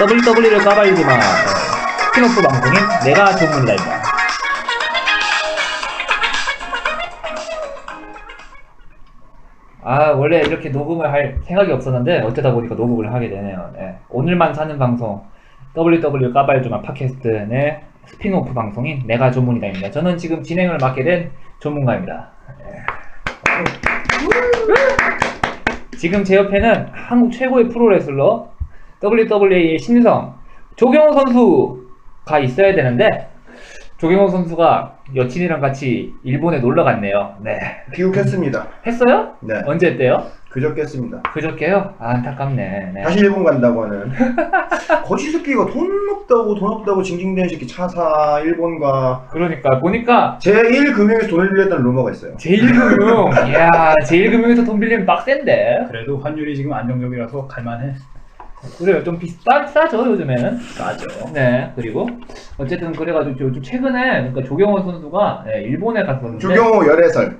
WW를 까발리지만 스피노프 방송인 내가 전문이다입니다. 아 원래 이렇게 녹음을 할 생각이 없었는데 어쩌다 보니까 녹음을 하게 되네요. 네. 오늘만 사는 방송 WW 까발주마 팟캐스트의 스피노프 방송인 내가 전문이다입니다. 저는 지금 진행을 맡게 된 전문가입니다. 네. 지금 제 옆에는 한국 최고의 프로레슬러 WWA의 신성 조경호 선수가 있어야 되는데 조경호 선수가 여친이랑 같이 일본에 놀러 갔네요. 네. 귀국했습니다. 했어요? 네. 언제 했대요? 그저께 했습니다. 그저께요? 아, 안타깝네. 네. 다시 일본 간다고 하는. 거지 새끼가 돈 없다고 돈 없다고 징징대는 새끼 차사 일본과 그러니까 보니까 제1금융에서 돈을 빌렸다는 루머가 있어요. 제일금융, 이야 제일금융에서 돈 빌리면 빡센데. 그래도 환율이 지금 안정적이라서 갈만해. 그래요, 좀 비싸 싸죠 요즘에는. 싸죠. 네, 그리고 어쨌든 그래가지고 요즘 최근에 그러니까 조경호 선수가 네, 일본에 갔었는데 조경호 열애설.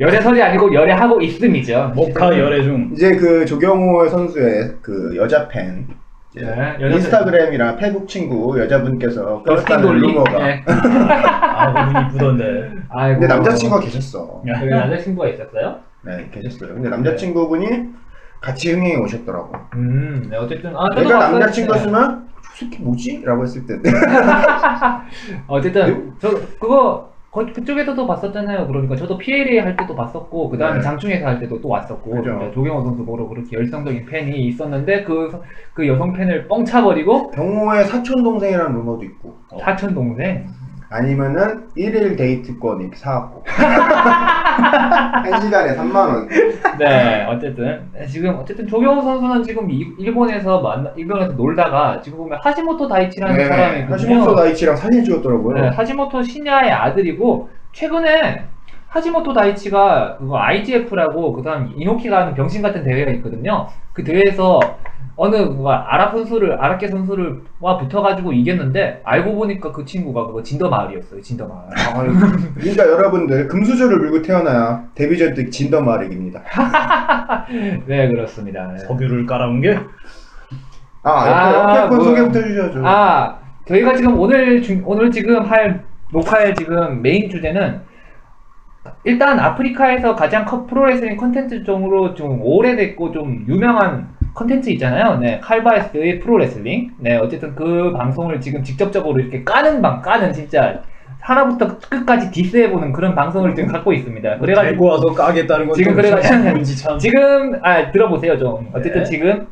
열애설이 아니고 열애하고 있음이죠. 모카 열애 중 이제 그 조경호 선수의 그 여자 팬. 이제 네, 여자 인스타그램이랑 페북 친구 여자분께서 끌었다는 돌리. 루머가. 네. 아 그분이 이쁘던데. 아이고. 근데 남자친구가 계셨어. 그 남자친구가 있었어요? 네, 계셨어요. 근데 남자친구분이 같이 흥행에 오셨더라고. 음, 네, 어쨌든 아, 내가 봤어요. 네. 남자친구였으면 저 새끼 뭐지? 라고 했을 텐데. 어쨌든 저 그거 거- 그쪽에서도 봤었잖아요. 그러니까 저도 PLA 할 때도 봤었고 그 다음에 네. 장충에서 할 때도 또 왔었고 그죠. 진짜 조경호 선수 보러 그렇게 열성적인 팬이 있었는데 그, 서- 그 여성 팬을 뻥 차버리고 경호의 사촌 동생이라는 루머도 있고. 사촌 동생 아니면은 1일 데이트권 이렇게 사갖고. 한 시간에 3만 원. 네 어쨌든 지금 어쨌든 조경호 선수는 지금 이- 일본에서 만나 일본에서 놀다가 지금 보면 하시모토 다이치라는 사람이 네, 하시모토 다이치랑 사진 찍었더라고요. 네, 하지모토 신야의 아들이고 최근에 하지모토 다이치가 그거 IGF라고 그다음 이노키가 하는 병신 같은 대회가 있거든요. 그 대회에서 어느 뭐가 아랍 선수를 아랍계 선수를 와 붙어가지고 이겼는데 알고 보니까 그 친구가 그거 진더 마을이었어요. 진더 마을. 아유, 그러니까 여러분들 금수저를 물고 태어나야 데뷔전 때 진더 마릭입니다. 네 그렇습니다. 네. 석유를 깔아온 게 아, 아, 옆에, 옆에 분 뭐. 소개부터 해주셔야죠. 아 저희가 지금 오늘 중- 오늘 지금 할 녹화의 지금 메인 주제는 일단 아프리카에서 가장 커 프로레슬링 컨텐츠 중으로 좀 오래됐고 좀 유명한 컨텐츠 있잖아요. 네, 칼바이스의 프로레슬링. 네, 어쨌든 그 방송을 지금 직접적으로 이렇게 까는 방, 까는 진짜 하나부터 끝까지 diss해보는 그런 방송을 지금 갖고 있습니다. 그래가지고 데리고 와서 까겠다는 건 지금 좀 그래가지고. 지금 아 들어보세요 좀 어쨌든 네. 지금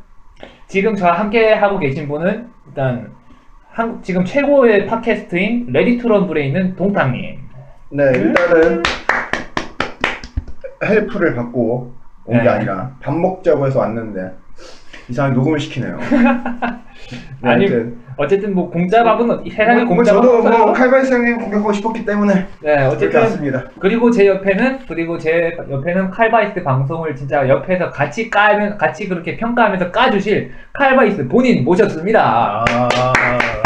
지금 저와 함께 하고 계신 분은 일단 한, 지금 최고의 팟캐스트인 Ready to Rumble에 있는 동탕님 네, 일단은 help를 받고 온게 네. 아니라 밥 먹자고 해서 왔는데 이상하게 녹음을 시키네요. 네, 아니, 아무튼. 어쨌든 뭐 공짜밥은 세상에 뭐, 공짜밥 저도 없어요 뭐 칼바이스 형님 공격하고 싶었기 때문에 네 어쨌든 왔습니다. 그리고 제 옆에는 그리고 제 옆에는 칼바이스 방송을 진짜 옆에서 같이 까면 같이 그렇게 평가하면서 까주실 칼바이스 본인 모셨습니다 아,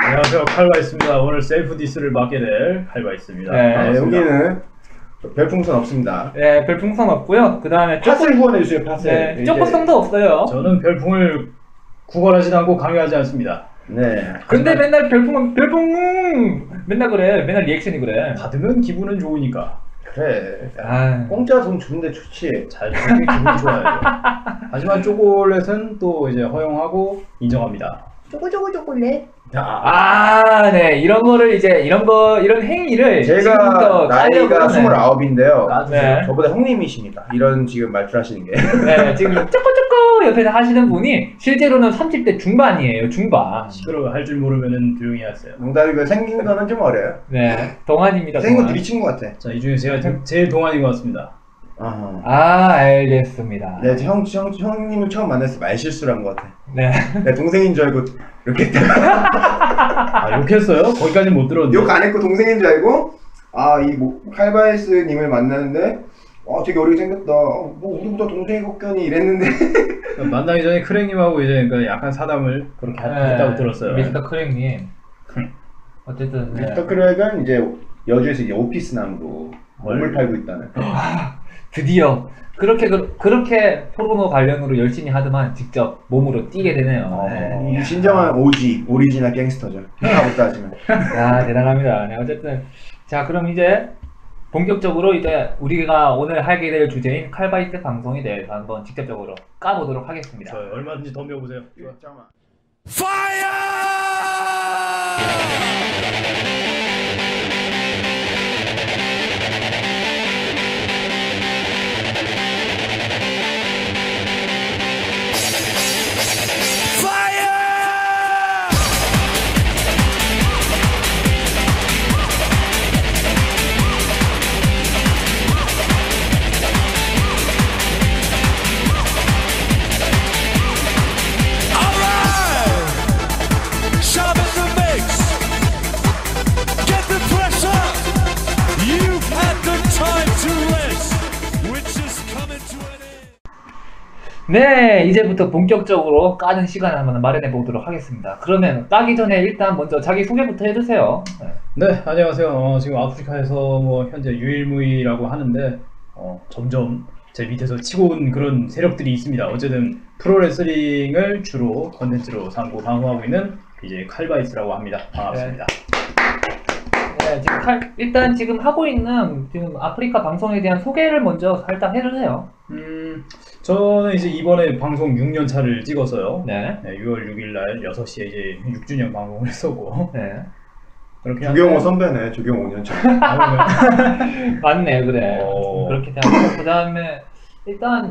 안녕하세요 칼바이스입니다. 오늘 셀프 디스를 맡게 될 칼바이스입니다. 네, 네, 반갑습니다. 여기는 별풍선 없습니다. 네 별풍선 없고요 그 다음에 팟을 후원해 주세요, 팟을. 네, 쪼꼬성도 없어요 저는 별풍을 구걸하지 않고 강요하지 않습니다. 네. 근데 맨날 별풍은 별풍 맨날 그래 맨날 리액션이 그래 받으면 기분은 좋으니까 그래. 아 공짜 돈 주는데 좋지. 잘 주는 게 기분이 좋아야죠. 하지만 초콜릿은 또 이제 허용하고 인정합니다. 아, 네. 이런 거를 이제 이런 거 이런 행위를 제가 지금부터 나이가 깔려고 하네. 29인데요. 까주세요. 네. 저보다 형님이십니다. 이런 지금 말투를 하시는 게. 네, 지금 쪼꼬쪼꼬 옆에서 하시는 분이 실제로는 30대 중반이에요. 중반. 시끄러워 할 줄 모르면은 조용히 하세요. 농담이고 생긴 거는 좀 어려요. 네, 동안입니다. 생긴 건 동안. 되게 친구 같아. 자, 이 중에 제가 제- 제일 동안인 것 같습니다. 아. 아, 알겠습니다. 네, 형, 형, 형님을 처음 만났을 때 말실수를 한 것 같아. 네. 내 동생인 줄 알고 이렇게 했다가 아, 욕했어요? 거기까지는 못 들었는데. 욕 안 했고 동생인 줄 알고 아, 이 뭐, 칼바이스님을 만났는데 아, 되게 어리게 생겼다. 어, 뭐 우리보다 동생이 걱견이 이랬는데 만나기 전에 크랭님하고 이제 그 약간 사담을 그렇게 하- 했다고 들었어요. 네. 미스터 크랭님. 어쨌든 네. 미스터 크랙은 이제 여주에서 이제 오피스 남으로 뭘? 몸을 팔고 있다는. 드디어 그렇게 그, 그렇게 포르노 관련으로 열심히 하더만 직접 몸으로 뛰게 되네요. 어. 네. 이 진정한 OG 오리지널 갱스터죠. 하고 따지면. 야 대단합니다. 네, 어쨌든 자 그럼 이제 본격적으로 이제 우리가 오늘 하게 될 주제인 칼바이스 방송에 대해서 한번 직접적으로 까보도록 하겠습니다. 저 얼마든지 덤벼보세요. 잠깐만. Alright! 네, 이제부터 본격적으로 까는 시간을 한번 마련해 보도록 하겠습니다. 그러면 까기 전에 일단 먼저 자기 소개부터 해주세요. 네. 네, 안녕하세요. 어, 지금 아프리카에서 뭐 현재 유일무이라고 하는데 어, 점점 제 밑에서 치고 온 그런 세력들이 있습니다. 어쨌든 프로레슬링을 주로 컨텐츠로 삼고 방송하고 있는 이제 칼바이스라고 합니다. 반갑습니다. 네, 지금 칼- 일단 지금 하고 있는 지금 아프리카 방송에 대한 소개를 먼저 살짝 해주세요. 음, 저는 이제 이번에 방송 6년 차를 찍었어요. 네. 네, 6월 6일 날 6시에 이제 6주년 방송을 했었고 네. 그렇게 주경호 선배네. 주경호 5년 차. 한데 맞네, 그래. 어. 그렇게 되고, 그 다음에 일단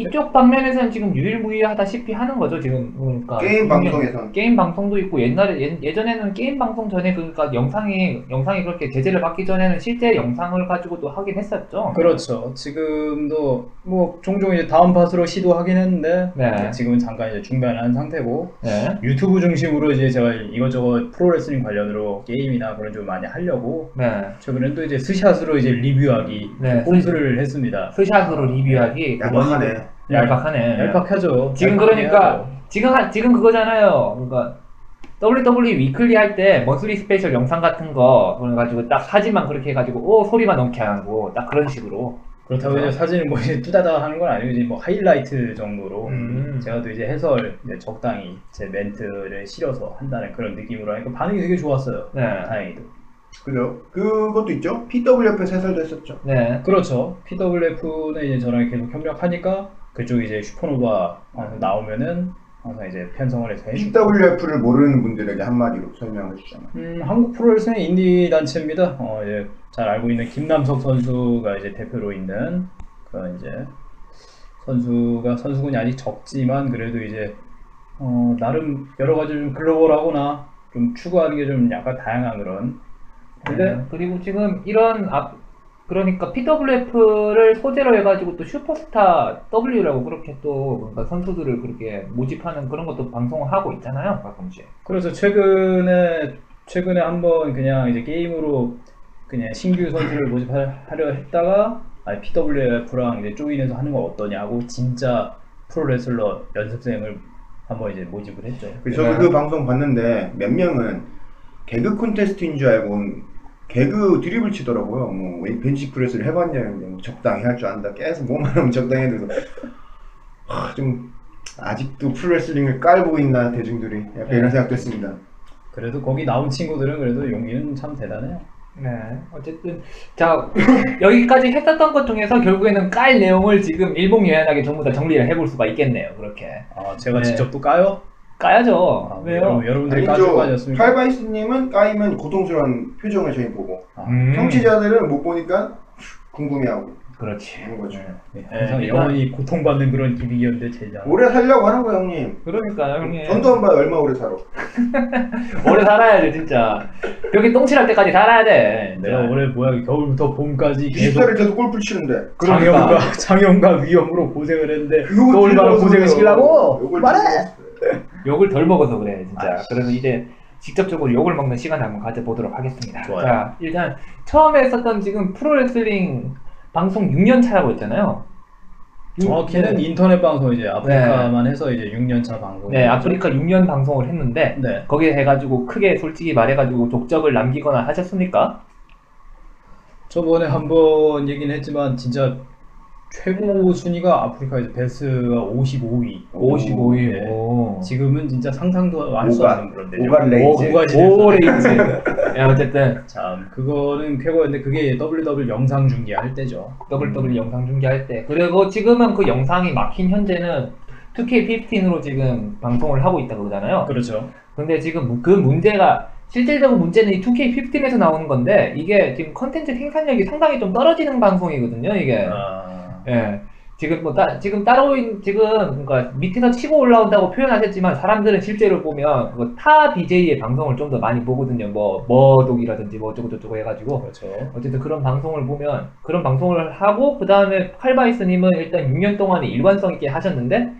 이쪽 방면에서는 지금 유일무이하다시피 하는 거죠, 지금. 그러니까. 게임 방송에선. 게임 방송도 있고 옛날에 예, 예전에는 게임 방송 전에 그러니까 영상이 영상이 그렇게 제재를 받기 전에는 실제 영상을 가지고도 하긴 했었죠. 그렇죠. 지금도 뭐 종종 이제 다음 팟으로 시도하긴 했는데 네. 지금은 잠깐 이제 중단한 상태고 네. 유튜브 중심으로 이제 제가 이것저것 프로레슬링 관련으로 게임이나 그런 좀 많이 하려고 네. 최근엔 또 이제 스샷으로 이제 리뷰하기 네. 꼼수를 했습니다. 스샷으로 리뷰하기 얄팍하네. 얄팍하네. 얄팍하죠. 지금 그러니까 지금 한- 지금 그거잖아요. 그러니까 WWE weekly 할 때 monthly special 영상 같은 거 그래가지고 딱 사진만 그렇게 해가지고 오 소리만 넣게 하고 딱 그런 식으로. 그렇다고 이제 사진을 뭐 이제 뚜다다 하는 건 아니고 이제 뭐 하이라이트 정도로 음. 제가 또 이제 해설 이제 적당히 제 멘트를 실어서 한다는 그런 느낌으로 하니까 반응이 되게 좋았어요. 네. 다행히도. 그죠? 그것도 있죠. PWF에서 해설도 했었죠. 네. 그렇죠. PWF는 이제 저랑 계속 협력하니까 그쪽 이제 슈퍼노바 항상 나오면은 항상 이제 편성을 해서 해주고. PWF를 모르는 분들에게 한마디로 설명해 주자면. 음, 한국 프로레슬링 인디 단체입니다. 어, 이제 잘 알고 있는 김남석 선수가 이제 대표로 있는 그런 이제 선수가 선수군이 아직 적지만 그래도 이제 어, 나름 여러 가지 좀 글로벌하거나 좀 추구하는 게 좀 약간 다양한 그런. 근데 네. 그리고 지금 이런 앞 그러니까 PWF를 소재로 해가지고 또 슈퍼스타 W라고 그렇게 또 그러니까 선수들을 그렇게 모집하는 그런 것도 방송을 하고 있잖아요 가끔씩. 그래서 최근에 최근에 한번 그냥 이제 게임으로 그냥 신규 선수를 모집하려 했다가 아니 PWF랑 이제 조인해서 하는 건 어떠냐고 진짜 프로레슬러 연습생을 한번 이제 모집을 했죠. 그 저도 그 방송 봤는데 몇 명은 개그 콘테스트인 줄 알고 개그 드립을 치더라고요. 뭐 벤치 프레스를 해봤냐는데 뭐 적당히 할 줄 안다. 계속 뭐만 하면 적당히 해도 하, 좀 아직도 프로레슬링을 깔고 있나 대중들이 약간 네. 이런 생각도 했습니다. 그래도 거기 나온 친구들은 그래도 용기는 참 대단해요. 네. 어쨌든 자 여기까지 했었던 것 중에서 결국에는 깔 내용을 지금 일봉요연하게 전부 다 정리를 해볼 수가 있겠네요. 그렇게 아 제가 네. 직접 또 까요? 까야죠. 아, 왜요? 여러분, 여러분들이 까줄 아니죠. 거 아니었습니까? 칼바이스님은 까이면 고통스러운 표정을 저희 보고 아, 음. 청취자들은 못 보니까 궁금해하고 그렇지. 그런 거죠. 네, 항상 네, 영원히 고통받는 그런 기믹이었는데 제자. 오래 살려고 하는 거야 형님. 그러니까 형님 전도 안 봐요 얼마 오래 살아. 오래 살아야지 진짜. 벽에 똥칠할 때까지 살아야 돼. 내가 올해 뭐야 겨울부터 봄까지 계속 20살을 계속 골프 치는데. 그러니까. 장염과 장염과 위염으로 고생을 했는데 또 얼마나 고생을. 시키려고 말해. 욕을 덜 먹어서 그래 진짜. 아, 그래서 이제 직접적으로 욕을 먹는 시간을 한번 가져보도록 하겠습니다. 좋아요. 자 일단 처음에 했었던 지금 프로레슬링 방송 6년 차라고 했잖아요. 정확히는 네. 인터넷 방송 이제 아프리카만 해서 이제 6년차 방송. 네 아프리카 6년 방송을 했는데 네. 거기에 해가지고 크게 솔직히 말해가지고 족적을 남기거나 하셨습니까? 저번에 한번 얘기는 했지만 진짜 최고 순위가 아프리카에서 베스가 55위. 55위. 네. 오. 지금은 진짜 상상도 할수 오가- 없는 그런 데죠. 오가 레이즈. 오가 오 레이즈. 예, 어쨌든 참 그거는 쾌거였는데 그게 WW 영상 중계할 때죠. WW 영상 중계할 때 그리고 지금은 그 영상이 막힌 현재는 2K15으로 지금 방송을 하고 있다 그러잖아요. 그렇죠. 근데 지금 무- 그 문제가 실질적인 문제는 이 2K15에서 나오는 건데 이게 지금 컨텐츠 생산력이 상당히 좀 떨어지는 방송이거든요. 이게 아, 예. 지금 뭐 따, 지금 따로 있- 지금 그러니까 밑에서 치고 올라온다고 표현하셨지만 사람들은 실제로 보면 그타 BJ의 방송을 좀 더 많이 보거든요. 뭐 머독이라든지 뭐 어쩌고 저쩌고 해가지고 그렇죠. 어쨌든 그런 방송을 보면 그런 방송을 하고 그 다음에 칼바이스님은 일단 6년 동안에 일관성 있게 하셨는데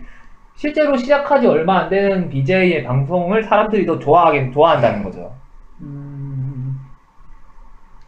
실제로 시작하지 얼마 안 되는 BJ의 방송을 사람들이 더 좋아하긴 좋아한다는 거죠. 음,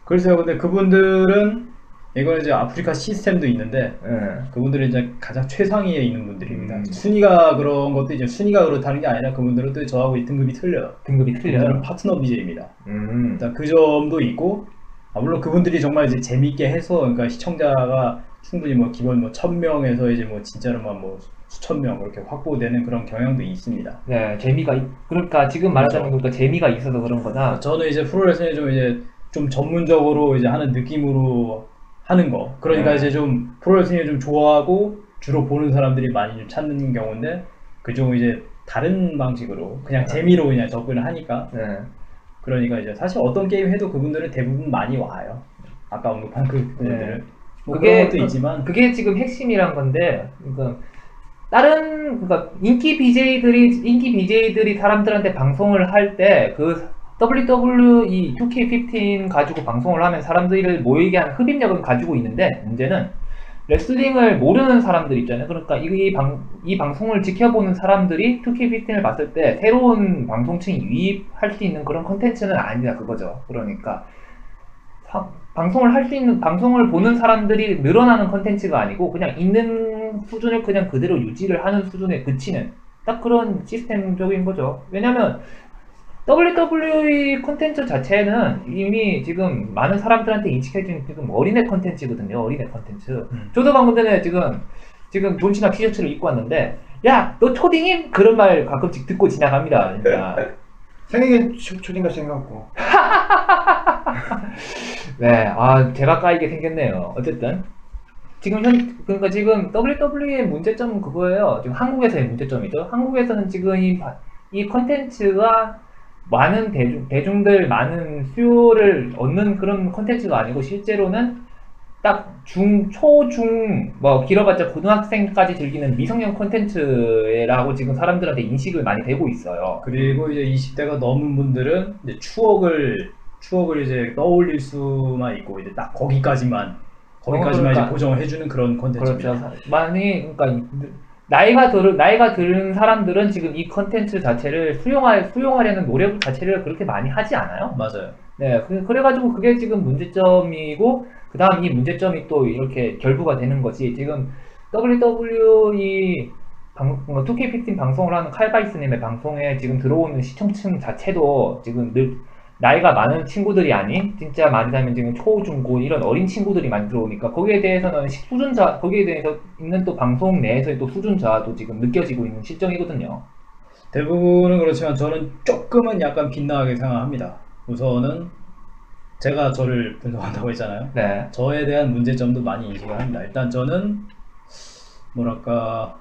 글쎄요, 근데 그분들은 이거는 이제 아프리카 시스템도 있는데 예. 그분들은 이제 가장 최상위에 있는 분들입니다. 음. 순위가 그런 것도 이제 순위가 그렇다는 게 아니라 그분들은 또 저하고 이 등급이 틀려요. 등급이 틀려요. 파트너 BJ입니다. 음. 일단 그 점도 있고 아, 물론 그분들이 정말 이제 재밌게 해서 그러니까 시청자가 충분히 뭐 기본 뭐 천 명에서 이제 뭐 진짜로만 뭐 수천 명 그렇게 확보되는 그런 경향도 있습니다. 네, 재미가 있, 그러니까 지금 말하자면 그렇죠. 그러니까 재미가 있어서 그런 거다. 저는 이제 프로레슬링 좀 이제 좀 전문적으로 이제 하는 느낌으로 하는 거. 그러니까 네. 이제 좀 프로레슬링을 좀 좋아하고 주로 보는 사람들이 많이 좀 찾는 경우인데 그중 이제 다른 방식으로 그냥 재미로 그냥 접근을 하니까 네. 그러니까 이제 사실 어떤 게임 해도 그분들은 대부분 많이 와요. 아까 언급한 그 분들은 뭐 그게 것도 그- 있지만 그게 지금 핵심이란 건데, 그러니까 다른 그러니까 인기 BJ들이 인기 BJ들이 사람들한테 방송을 할 때 그 WWE 2K15 가지고 방송을 하면 사람들을 모이게 하는 흡입력은 가지고 있는데 문제는 레슬링을 모르는 사람들 있잖아요. 그러니까 이, 이 방, 이 방송을 지켜보는 사람들이 2K15을 봤을 때 새로운 방송층이 유입할 수 있는 그런 컨텐츠는 아니다 그거죠. 그러니까 사- 방송을 할 수 있는 방송을 보는 사람들이 늘어나는 컨텐츠가 아니고 그냥 있는 수준을 그냥 그대로 유지를 하는 수준에 그치는 딱 그런 시스템적인 거죠. 왜냐면 WWE 컨텐츠 자체는 이미 지금 많은 사람들한테 인식해진 지금 어린애 컨텐츠거든요. 어린애 컨텐츠. 음. 저도 방금 전에 지금 지금 존 시나 티셔츠를 입고 왔는데 야 너 초딩임? 그런 말 가끔씩 듣고 지나갑니다. 진짜. 생일에 초- 초딩 같이 생각고 네, 아 제가 까이게 생겼네요. 어쨌든 지금 현 그러니까 지금 WWE의 문제점은 그거예요. 지금 한국에서의 문제점이죠. 한국에서는 지금 이, 바- 이 컨텐츠가 많은 대중 대중들 많은 수요를 얻는 그런 컨텐츠가 아니고 실제로는 딱 중, 초, 중, 뭐 길어봤자 고등학생까지 즐기는 미성년 콘텐츠라고 지금 사람들한테 인식을 많이 되고 있어요. 그리고 이제 20대가 넘은 분들은 이제 추억을 추억을 이제 떠올릴 수만 있고 이제 딱 거기까지만 거기까지만 그러니까. 이제 고정을 해주는 그런 컨텐츠입니다. 그렇죠. 많이 그러니까 나이가 들 나이가 들은 사람들은 지금 이 컨텐츠 자체를 수용할 수용하려는 노력 자체를 그렇게 많이 하지 않아요. 맞아요. 네, 그- 그래가지고 그게 지금 문제점이고 그다음 이 문제점이 또 이렇게 결부가 되는 것이 지금 WWE 방, 2K15 방송을 하는 칼바이스님의 방송에 지금 들어오는 시청층 자체도 지금 늘 나이가 많은 친구들이 아닌 진짜 말하자면 지금 초, 중, 고 이런 어린 친구들이 많이 들어오니까 거기에 대해서는 시- 수준 자 거기에 대해서 있는 또 방송 내에서의 또 수준 저하도 지금 느껴지고 있는 실정이거든요. 대부분은 그렇지만 저는 조금은 약간 빗나가게 생각합니다. 우선은 제가 저를 분석한다고 했잖아요. 네, 저에 대한 문제점도 많이 인식을 합니다. 일단 저는 뭐랄까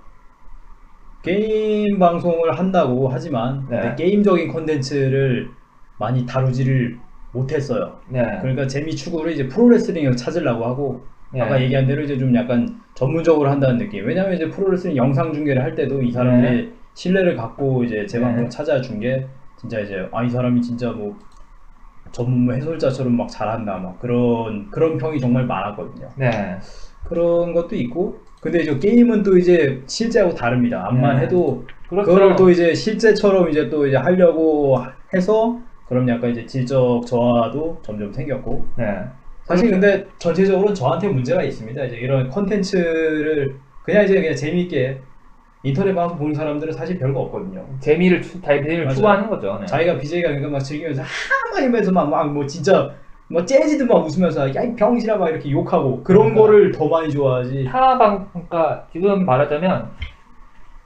게임 방송을 한다고 하지만 네. 게임적인 콘텐츠를 많이 다루지를 못했어요. 네, 그러니까 재미 추구를 이제 프로레슬링을 찾으려고 하고 네. 아까 얘기한 대로 이제 좀 약간 전문적으로 한다는 느낌. 왜냐면 이제 프로레슬링 영상 중계를 할 때도 이 사람들이 신뢰를 갖고 이제 제 네. 방송 찾아준 게 진짜 이제 아 이 사람이 진짜 뭐 전문 뭐 해설자처럼 막 잘한다 막 그런 그런 평이 정말 많았거든요. 네, 그런 것도 있고 근데 이제 게임은 또 이제 실제하고 다릅니다. 암만 네. 해도 그렇죠. 그거를 또 이제 실제처럼 이제 또 이제 하려고 해서 그럼 약간 이제 질적 저하도 점점 생겼고 네. 사실 근데 전체적으로 저한테 문제가 있습니다. 이제 이런 컨텐츠를 그냥 이제 그냥 재미있게 인터넷 방송 보는 사람들은 사실 별거 없거든요. 재미를 추, 재미를 맞아요. 추구하는 거죠. 네. 자기가 BJ가 그러니까 막 즐기면서 한마디면서 막막뭐 진짜 뭐 재즈도 막 웃으면서 야이 병신아 막 이렇게 욕하고 그런 그러니까. 거를 더 많이 좋아하지. 타방 그러니까 지금 말하자면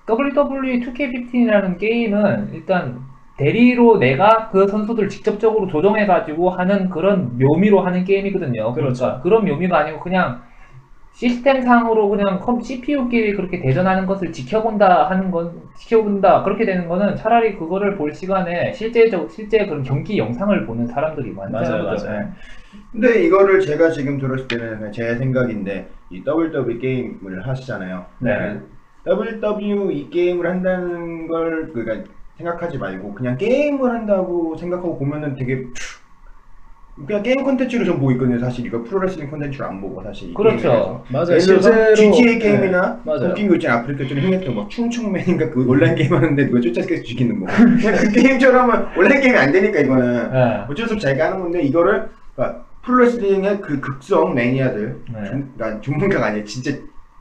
WWE 2K15이라는 게임은 일단 대리로 내가 그 선수들 직접적으로 조정해 가지고 하는 그런 묘미로 하는 게임이거든요. 그렇죠. 그러니까 그런 묘미가 아니고 그냥 시스템상으로 그냥 컴 CPU끼리 그렇게 대전하는 것을 지켜본다 하는 건 지켜본다 그렇게 되는 거는 차라리 그거를 볼 시간에 실제적 실제 그런 경기 영상을 보는 사람들이 많잖아요. 맞아요? 맞아요. 근데 이거를 제가 지금 들었을 때는 제 생각인데 이 WWE 게임을 하시잖아요. 네. WWE 이 게임을 한다는 걸 그러니까 생각하지 말고 그냥 게임을 한다고 생각하고 보면은 되게 그냥 게임 콘텐츠로 좀 보고 있거든요. 사실 이거 프로레슬링 콘텐츠를 안 보고 사실 이 그렇죠. 맞아요. 예를 들어서 실제로 GTA 게임이나 네, 맞아요. 웃긴 거 있잖아 아프리카 쪽에 흥했던 막 충충맨인가 그 온라인 게임 하는데 누가 쫓아서 죽이는 거 그냥 그 게임처럼은 온라인 게임이 안 되니까 이거는 네. 어쩔 수 없이 자기가 하는 건데 이거를 그러니까 프로레슬링의 그 극성 매니아들 네. 전, 그러니까 전문가가 아니에요 진짜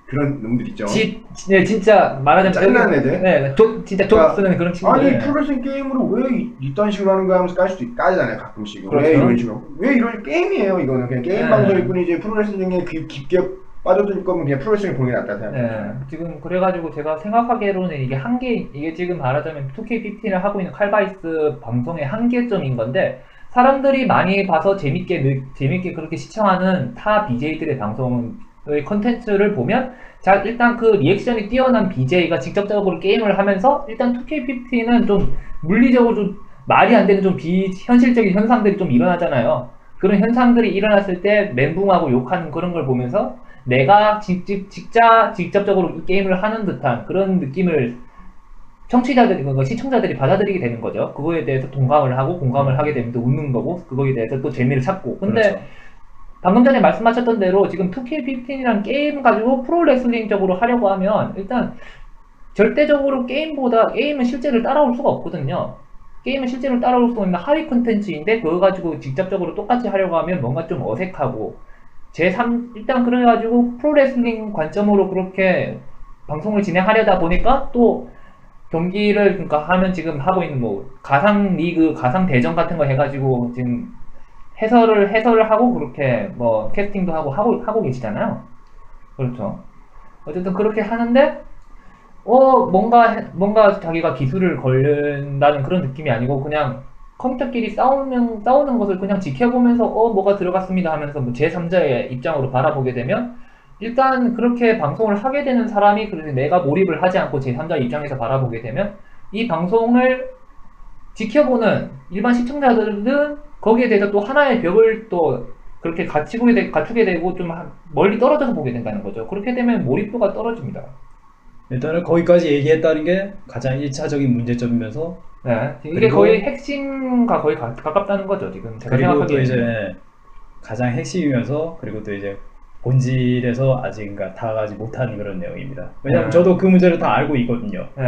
그런 놈들 있죠 지, 네, 진짜 말하자면 여기- 애들? 네, 도, 진짜 돈 그러니까 쓰는 그런 친구들. 아니 프로레슬링 게임으로 왜 이- 이딴 식으로 하는 거야 하면서 깔 수도 있, 까잖아요 가끔씩 그렇죠. 왜 이런 식으로 왜 이런 게임이에요 이거는 그냥 게임 네. 방송일 뿐이지 프로레슬링에 깊, 깊게 빠져들 거면 그냥 프로레슬링 보는 게 낫다 생각해요 네, 지금 그래가지고 제가 생각하기로는 이게 한계 이게 지금 말하자면 2K15를 하고 있는 칼바이스 방송의 한계점인 건데 사람들이 많이 봐서 재밌게 느- 재밌게 그렇게 시청하는 타 BJ들의 방송의 컨텐츠를 보면 자 일단 그 리액션이 뛰어난 BJ가 직접적으로 게임을 하면서 일단 2K15는 좀 물리적으로 좀 말이 안 되는 좀 비현실적인 현상들이 좀 일어나잖아요. 그런 현상들이 일어났을 때 멘붕하고 욕하는 그런 걸 보면서 내가 직접, 직자, 직접적으로 이 게임을 하는 듯한 그런 느낌을 청취자들이, 그 시청자들이 받아들이게 되는 거죠. 그거에 대해서 동감을 하고 공감을 하게 되면 또 웃는 거고, 그거에 대해서 또 재미를 찾고. 근데 그렇죠. 방금 전에 말씀하셨던 대로 지금 2K15이라는 게임 가지고 프로레슬링적으로 하려고 하면 일단 절대적으로 게임보다 게임은 실제를 따라올 수가 없거든요. 게임은 실제로 따라올 수 있는 하위 콘텐츠인데 그거 가지고 직접적으로 똑같이 하려고 하면 뭔가 좀 어색하고 제3 일단 그래가지고 프로레슬링 관점으로 그렇게 방송을 진행하려다 보니까 또 경기를 그러니까 하면 지금 하고 있는 뭐 가상 리그, 가상 대전 같은 거 해가지고 지금 해설을 해설을 하고 그렇게 뭐 캐스팅도 하고 하고 하고 계시잖아요. 그렇죠. 어쨌든 그렇게 하는데 어 뭔가 해- 뭔가 자기가 기술을 걸는다는 그런 느낌이 아니고 그냥 컴퓨터끼리 싸우는 싸우는 것을 그냥 지켜보면서 어 뭐가 들어갔습니다 하면서 뭐 제3자의 입장으로 바라보게 되면 일단 그렇게 방송을 하게 되는 사람이 그래서 내가 몰입을 하지 않고 제3자 입장에서 바라보게 되면 이 방송을 지켜보는 일반 시청자들은 거기에 대해서 또 하나의 벽을 또 그렇게 갖추게, 되, 갖추게 되고 좀 한- 멀리 떨어져서 보게 된다는 거죠. 그렇게 되면 몰입도가 떨어집니다. 일단은 거기까지 얘기했다는 게 가장 1차적인 문제점이면서 네, 이게 거의 핵심과 거의 가, 가깝다는 거죠. 지금 제가 그리고 또. 이제 가장 핵심이면서 그리고 또 이제 본질에서 아직 그러니까 다가지 못한 그런 내용입니다. 왜냐면 네. 저도 그 문제를 다 알고 있거든요. 네.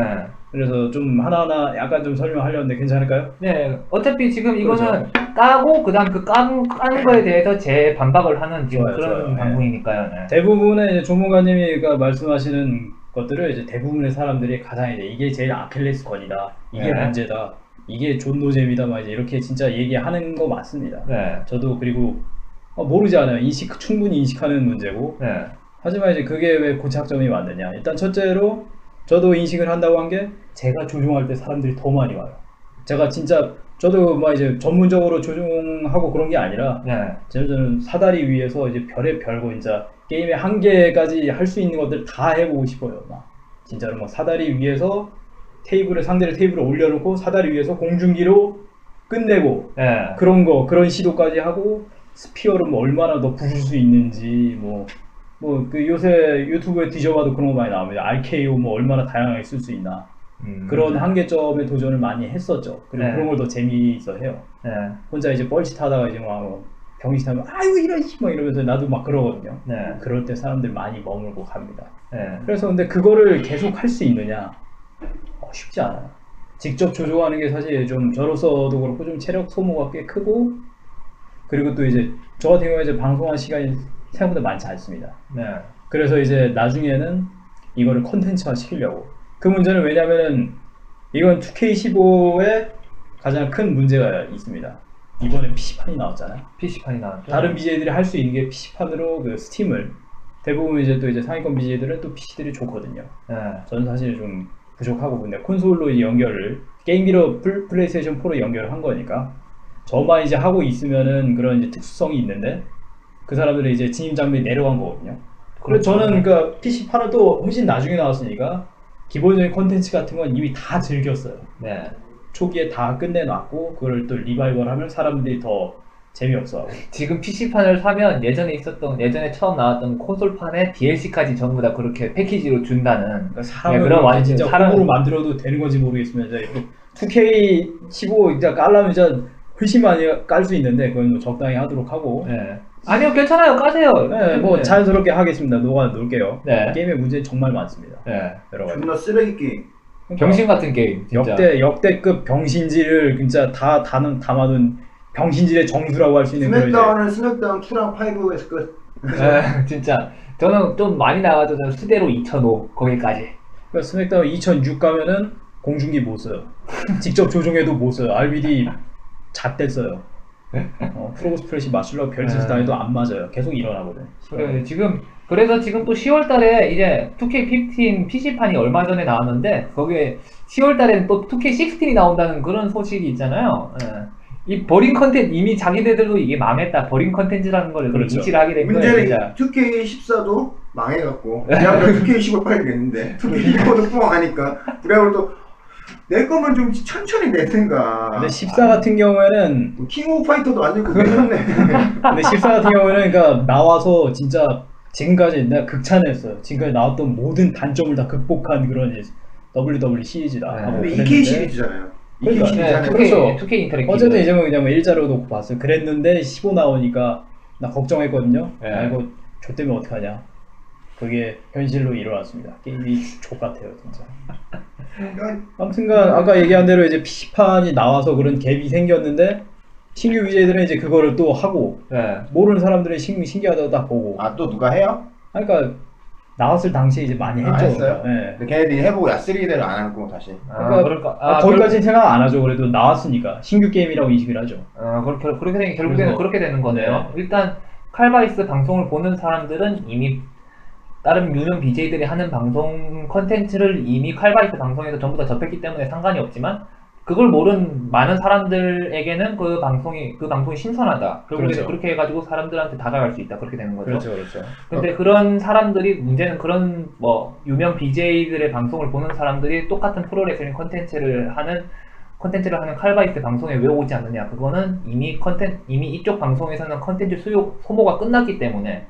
그래서 좀 하나하나 약간 좀 설명하려는데 괜찮을까요? 네, 어차피 지금 그렇죠. 이거는 까고 그다음 그 까는, 까는 거에 대해서 재 반박을 하는 지금 좋아요, 그런 좋아요. 네. 방송이니까요. 네. 대부분의 이제 조문가님이 그 말씀하시는 것들을 이제 대부분의 사람들이 가장 이제 이게 제일 아킬레스건이다, 이게 네. 문제다, 이게 존노잼이다, 막 이제 이렇게 진짜 얘기하는 거 맞습니다. 네. 저도 그리고 어, 모르지 않아요. 인식 충분히 인식하는 문제고 네. 하지만 이제 그게 왜 고착점이 왔느냐? 일단 첫째로 저도 인식을 한다고 한 게 제가 조종할 때 사람들이 더 많이 와요. 제가 진짜 저도 막 이제 전문적으로 조종하고 그런 게 아니라 네. 저는 사다리 위에서 이제 별의 별거 진짜 게임의 한계까지 할 수 있는 것들 다 해보고 싶어요. 막 진짜로 막 사다리 위에서 테이블에 상대를 테이블에 올려놓고 사다리 위에서 공중기로 끝내고 네. 그런 거 그런 시도까지 하고 스피어를 뭐 얼마나 더 부술 수 있는지 뭐 뭐 그 요새 유튜브에 뒤져봐도 그런 거 많이 나옵니다. RKO 뭐 얼마나 다양하게 쓸 수 있나 음. 그런 한계점에 도전을 많이 했었죠. 그리고 네. 그런 걸 더 재미있어 해요. 네. 혼자 이제 뻘짓하다가 이제 막 병신하면 아이고 이런 씨막 이러면서 나도 막 그러거든요. 네. 그럴 때 사람들 많이 머물고 갑니다. 네. 그래서 근데 그거를 계속 할 수 있느냐? 어, 쉽지 않아요. 직접 조종하는 게 사실 좀 저로서도 그렇고 좀 체력 소모가 꽤 크고 그리고 또 이제 저 같은 경우에 이제 방송한 시간이 생각보다 많지 않습니다. 네. 그래서 이제 나중에는 이거를 컨텐츠화 시키려고. 그 문제는 왜냐면은 이건 2K15의 가장 큰 문제가 있습니다. 이번에 PC판이 나왔잖아요. PC판이 나왔죠. 다른 BJ들이 할 수 있는 게 PC판으로 그 스팀을 대부분 이제 또 이제 상위권 BJ들은 또 PC들이 좋거든요. 네. 저는 사실 좀 부족하고 근데 콘솔로 이제 연결을 게임기로 플, 플레이스테이션 4로 연결을 한 거니까 저만 이제 하고 있으면은 그런 이제 특수성이 있는데 그 사람들이 이제 진입 장벽이 내려간 거거든요. 그래서 그렇죠. 저는 그 PC판은 또 훨씬 나중에 나왔으니까 기본적인 콘텐츠 같은 건 이미 다 즐겼어요. 네. 초기에 다 끝내놨고 그걸 또 리바이벌하면 사람들이 더 재미없어하고 지금 PC판을 사면 예전에 있었던 예전에 처음 나왔던 콘솔판에 DLC까지 전부 다 그렇게 패키지로 준다는 그러니까 네, 그런 완전 진짜 사람- 사람으로 만들어도 되는 건지 모르겠으면 이제 2K15 이제 깔려면 이제 훨씬 많이 깔 수 있는데 그건 뭐 적당히 하도록 하고 네. 아니요 괜찮아요 까세요. 네, 뭐 네. 자연스럽게 하겠습니다. 녹아 놓을게요. 네. 게임의 문제는 정말 많습니다. 네. 여러 가지. 존나 쓰레기 게임. 그러니까 병신 같은 게임 진짜. 역대 역대급 병신질을 진짜 다 다는 담아둔 병신질의 정수라고 할 수 있는 스맥다운은 스맥다운 2랑 5에서 끝. 네, 진짜 저는 좀 많이 나와도 저는 수대로 2005 거기까지. 그러니까 스맥다운 2006 가면은 공중기 못 써요. 직접 조종해도 못 써요. RBD 잣대 써요. 어, 프로그 스프레시 맞추려고 별짓 네. 다해도 안 맞아요. 계속 일어나거든. 그래 지금 그래서 지금 또 10월달에 이제 2K15 PC판이 얼마 전에 나왔는데 거기에 10월달에는 또 2K16이 나온다는 그런 소식이 있잖아요. 예. 이 버린 컨텐츠 이미 자기네들도 이게 망했다 버린 컨텐츠라는 걸 그렇죠. 인지를 하게 된 거예요. 문제는 진짜. 2K14도 망해갖고 그냥 2K15 빨리 냈는데 2K15도 뻥하니까 그래고 또 내 거면 좀 천천히 냈든가. 근데 14 같은 경우에는 킹 오브 파이터도 완전 그거 냈네. 근데 14 같은 경우에는 그러니까 나와서 진짜 지금까지 내가 극찬했어요. 지금까지 나왔던 모든 단점을 다 극복한 그런 WWE 시리즈다. 네. 근데 2K 시리즈잖아요. 2K 그러니까, 시리즈 네, 하는 2K, 거. 그렇죠. 2K 인터랙티브. 어쨌든 이제 뭐 그냥 뭐 일자로 놓고 봤어요. 그랬는데 15 나오니까 나 걱정했거든요. 네. 아이고 저 때문에 어떡하냐. 그게 현실로 일어났습니다. 게임이 좆 같아요 진짜. 아무튼간 아까 얘기한 대로 이제 PC판이 나와서 그런 갭이 생겼는데 신규 BJ들은 이제 그거를 또 하고 네. 모르는 사람들은 신, 신기하다고 딱 보고 아 또 누가 해요? 아, 그러니까 나왔을 당시에 이제 많이 아, 했죠. 했어요? 예. 근데 걔네들이 해보고 야 쓰레기대로 안 하고 다시. 아, 그러니까- 그럴까? 아, 거기까지는 생각 안 하죠. 그래도 나왔으니까 신규 게임이라고 인식을 하죠. 어, 그렇게, 그렇게 되는, 결국에는 그래서- 그렇게 되는 거네요. 일단, 칼바이스 방송을 보는 사람들은 이미 다른 유명 BJ들이 하는 방송 컨텐츠를 이미 칼바이스 방송에서 전부 다 접했기 때문에 상관이 없지만, 그걸 모르는 많은 사람들에게는 그 방송이, 그 방송이 신선하다. 그렇죠. 그렇게 해가지고 사람들한테 다가갈 수 있다. 그렇게 되는 거죠. 그렇죠. 근데 그런 사람들이 문제는 그런 뭐 유명 BJ들의 방송을 보는 사람들이 똑같은 프로레슬링 컨텐츠를 하는 컨텐츠를 하는 칼바이스 방송에 왜 오지 않느냐 그거는 이미 컨텐 이미 이쪽 방송에서는 컨텐츠 수요 소모가 끝났기 때문에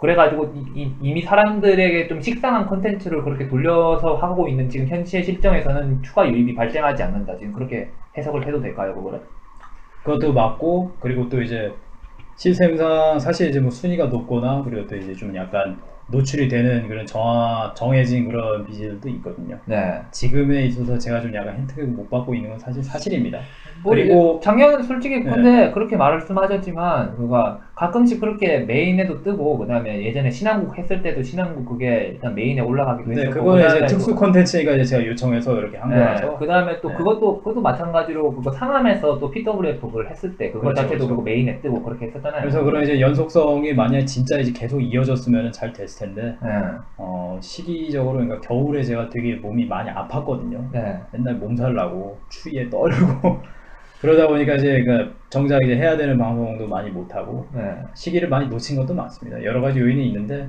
그래가지고 이, 미 사람들에게 좀 식상한 컨텐츠를 그렇게 돌려서 하고 있는 지금 현재 실정에서는 추가 유입이 발생하지 않는다 지금 그렇게 해석을 해도 될까요 그거를? 그것도 맞고 그리고 또 이제 시스템상 사실 이제 뭐 순위가 높거나 그리고 또 이제 좀 약간 노출이 되는 그런 정화, 정해진 그런 BJ들도 있거든요. 네. 지금에 있어서 제가 좀 약간 혜택을 못 받고 있는 건 사실 사실입니다. 뭐 그리고- 작년 솔직히 네. 근데 그렇게 말씀하셨지만 그가 가끔씩 그렇게 메인에도 뜨고 그다음에 예전에 신한국 했을 때도 신한국 그게 일단 메인에 올라가기도 근데 했었고 그거는 이제 특수 그- 콘텐츠니까 이제 제가 요청해서 이렇게 한 거라서 네, 그다음에 또 네. 그것도 그것도 마찬가지로 그거 상암에서 또 PWF 그걸 했을 때 그거 그렇죠, 자체도 그렇죠. 메인에 뜨고 그렇게 했었잖아요. 그래서 그런 이제 연속성이 만약 진짜 이제 계속 이어졌으면 잘 됐을 텐데 네. 어, 시기적으로 그러니까 겨울에 제가 되게 몸이 많이 아팠거든요. 네. 맨날 몸살 나고 추위에 떨고 그러다 보니까 이제 그 정작 이제 해야 되는 방송도 많이 못 하고 네. 시기를 많이 놓친 것도 많습니다. 여러 가지 요인이 있는데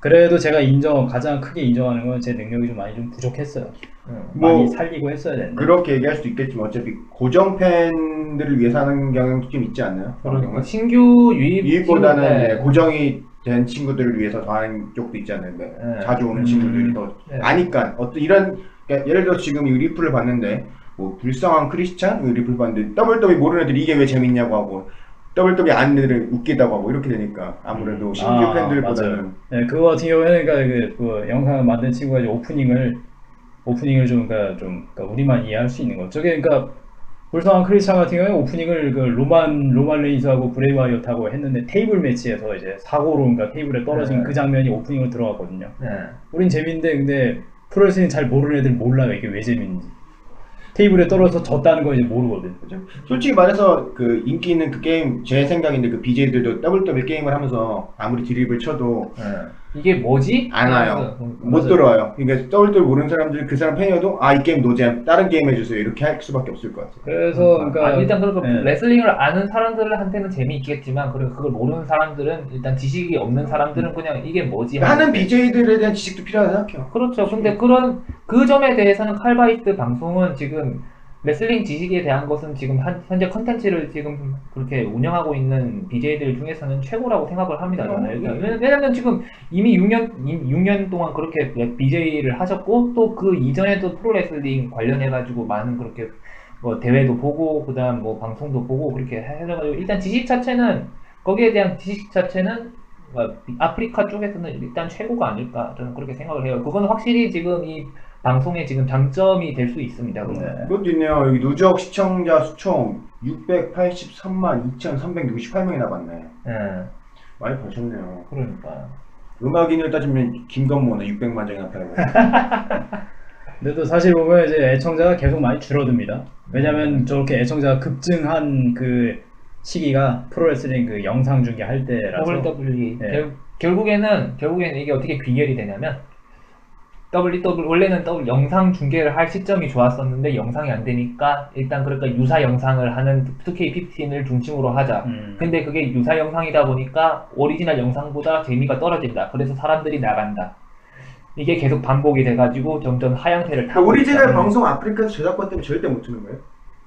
그래도 제가 인정 가장 크게 인정하는 건 제 능력이 좀 많이 좀 부족했어요. 네. 뭐- 많이 살리고 했어야 되는데. 그렇게 얘기할 수도 있겠지만 어차피 고정 팬들을 위해서 하는 경향도 좀 있지 않나요? 그러니까 신규 유입 유입보다는 이제 고정이 된 친구들을 위해서 더 하는 쪽도 있지 않나요? 네. 네. 자주 오는 음. 친구들이 더 네. 아니까 어떤 이런 그러니까 예를 들어 지금 이 리플을 봤는데 뭐 불쌍한 크리스찬 이 리플 봤는데 더블더블 모르는 애들이 이게 왜 재밌냐고 하고 더블더블 아는 애들은 웃기다고 하고 이렇게 되니까 아무래도 신규 아, 팬들보다는. 네, 그거 같은 경우에는 그러니까 그, 그 영상을 만든 친구가 이제 오프닝을 오프닝을 좀 그러니까 좀 그러니까 우리만 이해할 수 있는 거. 저게 그러니까 불쌍한 크리스찬 같은 경우에 오프닝을 그 로만 로만 레인즈하고 브레이 와이어트하고 했는데 테이블 매치에서 이제 사고로 그러니까 테이블에 떨어진 네. 그 장면이 오프닝으로 들어갔거든요. 네. 우린 재밌는데 근데 프로레슬링 잘 모르는 애들 몰라요 이게 왜 재밌는지. 테이블에 떨어져 졌다는 거 이제 모르거든. 그죠? 솔직히 말해서 그 인기 있는 그 게임 제 생각인데 그 BJ들도 더블 더블 게임을 하면서 아무리 드립을 쳐도 이게 뭐지? 안 와요. 음, 못 맞아요. 들어와요. 그러니까 더블더블 모르는 사람들 그 사람 팬이어도 아 이 게임 노잼 다른 게임 해주세요 이렇게 할 수밖에 없을 것 같아요. 그래서 그러니까 아, 일단 그리고 예. 레슬링을 아는 사람들한테는 재미있겠지만 그리고 그걸 모르는 사람들은 일단 지식이 없는 사람들은 그냥 이게 뭐지 하는. BJ들에 대한 지식도 필요하다 생각해요. 그렇죠. 근데 그런 그 점에 대해서는 칼바이스 방송은 지금 레슬링 지식에 대한 것은 지금 한, 현재 컨텐츠를 지금 그렇게 운영하고 있는 BJ들 중에서는 최고라고 생각을 합니다. 저는. 어, 일단 예. 왜냐- 왜냐면 지금 이미 6년 6년 동안 그렇게 BJ를 하셨고 또 그 이전에도 프로레슬링 관련해 가지고 많은 그렇게 뭐 대회도 보고 그 다음 뭐 방송도 보고 그렇게 해가지고 일단 지식 자체는 거기에 대한 지식 자체는 어, 아프리카 쪽에서는 일단 최고가 아닐까 저는 그렇게 생각을 해요. 그건 확실히 지금 이 방송의 지금 장점이 될 수 있습니다. 그건. 네. 그것도 있네요. 여기 누적 시청자 수총 683만 2,368명이나 봤네. 예, 많이 보셨네요. 그러니까. 음악인을 따지면 김건모는 600만 정이나 팔고. 근데 또 사실 보면 이제 애청자가 계속 많이 줄어듭니다. 왜냐면 저렇게 애청자가 급증한 그 시기가 프로레슬링 그 영상 중계 할 때라서 WWE 네. 결, 결국에는 결국에는 이게 어떻게 귀결이 되냐면 WWE 원래는 W 영상 중계를 할 시점이 좋았었는데 영상이 안 되니까 일단 그러니까 유사 영상을 하는 2K15을 중심으로 하자. 음, 근데 그게 유사 영상이다 보니까 오리지널 영상보다 재미가 떨어진다. 그래서 사람들이 나간다. 이게 계속 반복이 돼가지고 점점 하향세를 타고 오리지널 있다. 방송 아프리카 저작권 때문에 절대 못 트는 거예요?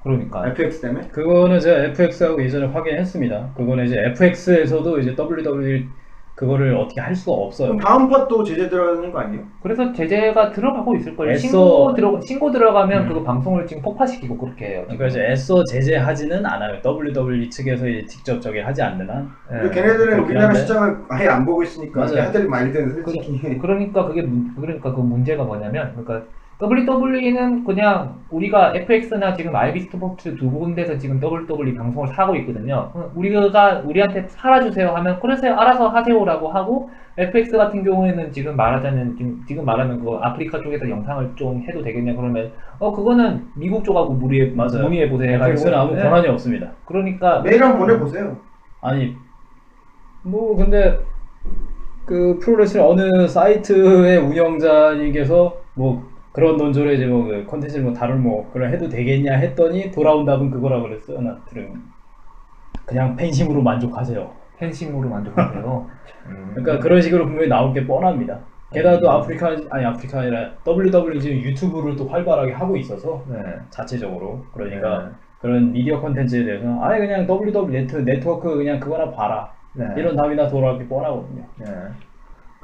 그러니까 FX 때문에? 그거는 제가 FX하고 예전에 확인했습니다. 그거는 이제 FX에서도 이제 WWE 그거를 어떻게 할 수가 없어요. 그럼 다음 팟도 제재 들어가는 거 아니에요? 그래서 제재가 들어가고 있을 거예요. 애써- 신고 들어 신고 들어가면 음. 그거 방송을 지금 폭파시키고 그렇게 해요. 그러니까 이제 애써 제재하지는 않아요. WWE 측에서 이제 직접 저기 하지 않는 한. 예. 근데 걔네들은 그렇긴 우리나라 한데. 시장을 아예 안 보고 있으니까 맞아요. 하들 말든 솔직히 그러니까 그게 문- 그러니까 그 문제가 뭐냐면 그러니까 WWE는 그냥 우리가 FX나 지금 RB 스포츠 두 군데서 지금 WWE 방송을 사고 있거든요. 우리가 우리한테 살아주세요 하면 그러세요 알아서 하세요라고 하고 FX 같은 경우에는 지금 말하자면 지금, 지금 말하면 그 아프리카 쪽에서 영상을 좀 해도 되겠냐 그러면 어 그거는 미국 쪽하고 문의해 맞아요. 문의해 보세요. FX는 아무 네. 권한이 없습니다. 그러니까 메일 한번 보내 보세요. 아니 뭐 근데 그 프로레슬 어느 사이트의 운영자님께서 뭐 그런 논조로 이제 뭐 컨텐츠를 뭐 다룰 뭐 그걸 해도 되겠냐 했더니 돌아온 답은 그거라 그랬어요. 나 들은 그냥 팬심으로 만족하세요. 팬심으로 만족하세요. 음. 그러니까 그런 식으로 분명히 나올 게 뻔합니다. 게다가 또 아프리카 아니 아프리카 아니라 WWE 지금 유튜브를 또 활발하게 하고 있어서 네. 자체적으로 그러니까 그런 미디어 컨텐츠에 대해서 아예 그냥 WWE 네트, 네트워크 그냥 그거나 봐라 네. 이런 답이 나 돌아올 게 뻔하거든요.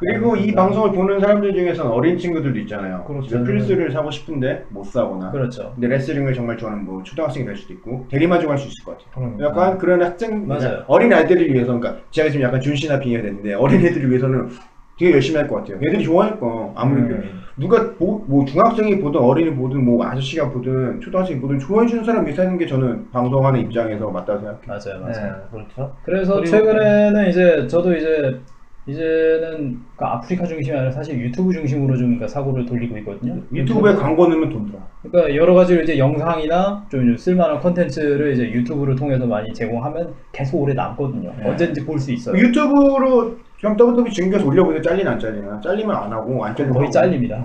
네. 그리고 이 방송을 보는 사람들 중에서는 어린 친구들도 있잖아요. 그렇죠. 집에 플스를 사고 싶은데 못 사거나. 그렇죠. 근데 레슬링을 정말 좋아하는 뭐 초등학생이 될 수도 있고 대리만족할 수 있을 것 같아요. 그러니까. 약간 그런 학생 맞아요. 어린 아이들을 위해서 그러니까 제가 지금 약간 존 시나 빙의가 됐는데 어린 애들을 위해서는 되게 열심히 할 것 같아요. 애들이 좋아하니까 아무리 음. 누가 보, 뭐 중학생이 보든 어린이 보든 뭐 아저씨가 보든 초등학생이 보든 좋아해 주는 사람 하는 게 저는 방송하는 입장에서 맞다고 생각해요. 맞아요, 네, 맞아요. 그렇죠. 그래서 최근에는 이제 저도 이제 이제는 그러니까 아프리카 중심이 아니라 사실 유튜브 중심으로 좀 그러니까 사고를 돌리고 있거든요. 유튜브에 광고 넣으면 돈 들어. 그러니까 여러 가지로 이제 영상이나 좀 쓸만한 컨텐츠를 이제 유튜브를 통해서 많이 제공하면 계속 오래 남거든요. 네. 언제든지 볼 수 있어요. 유튜브로 그냥 WWE 중계해서 올려보세요. 잘리나 안 잘리나? 잘리면 안 하고 안 잘리면 거의 하고. 잘립니다.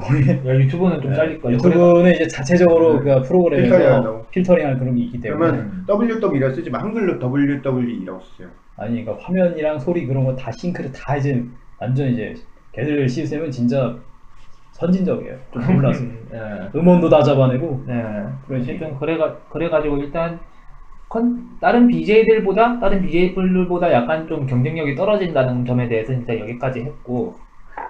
야, 유튜브는 좀 네. 잘릴 거예요. 유튜브는 이제 자체적으로 네. 그 프로그램에서 필터링 한다고. 필터링할 그런 게 있기 때문에 그러면 WWE라 쓰지 마. 한글로 WWE라고 쓰세요. 아니 그러니까 화면이랑 소리 그런 거 다 싱크를 다 이제 완전 이제 걔들 시스템은 진짜 선진적이에요. 좀 놀랐어. 네. 음원도 다 잡아내고 네. 어쨌든 그래가 그래가지고 일단 컨 다른 BJ들보다 다른 BJ들보다 약간 좀 경쟁력이 떨어진다는 점에 대해서 진짜 여기까지 했고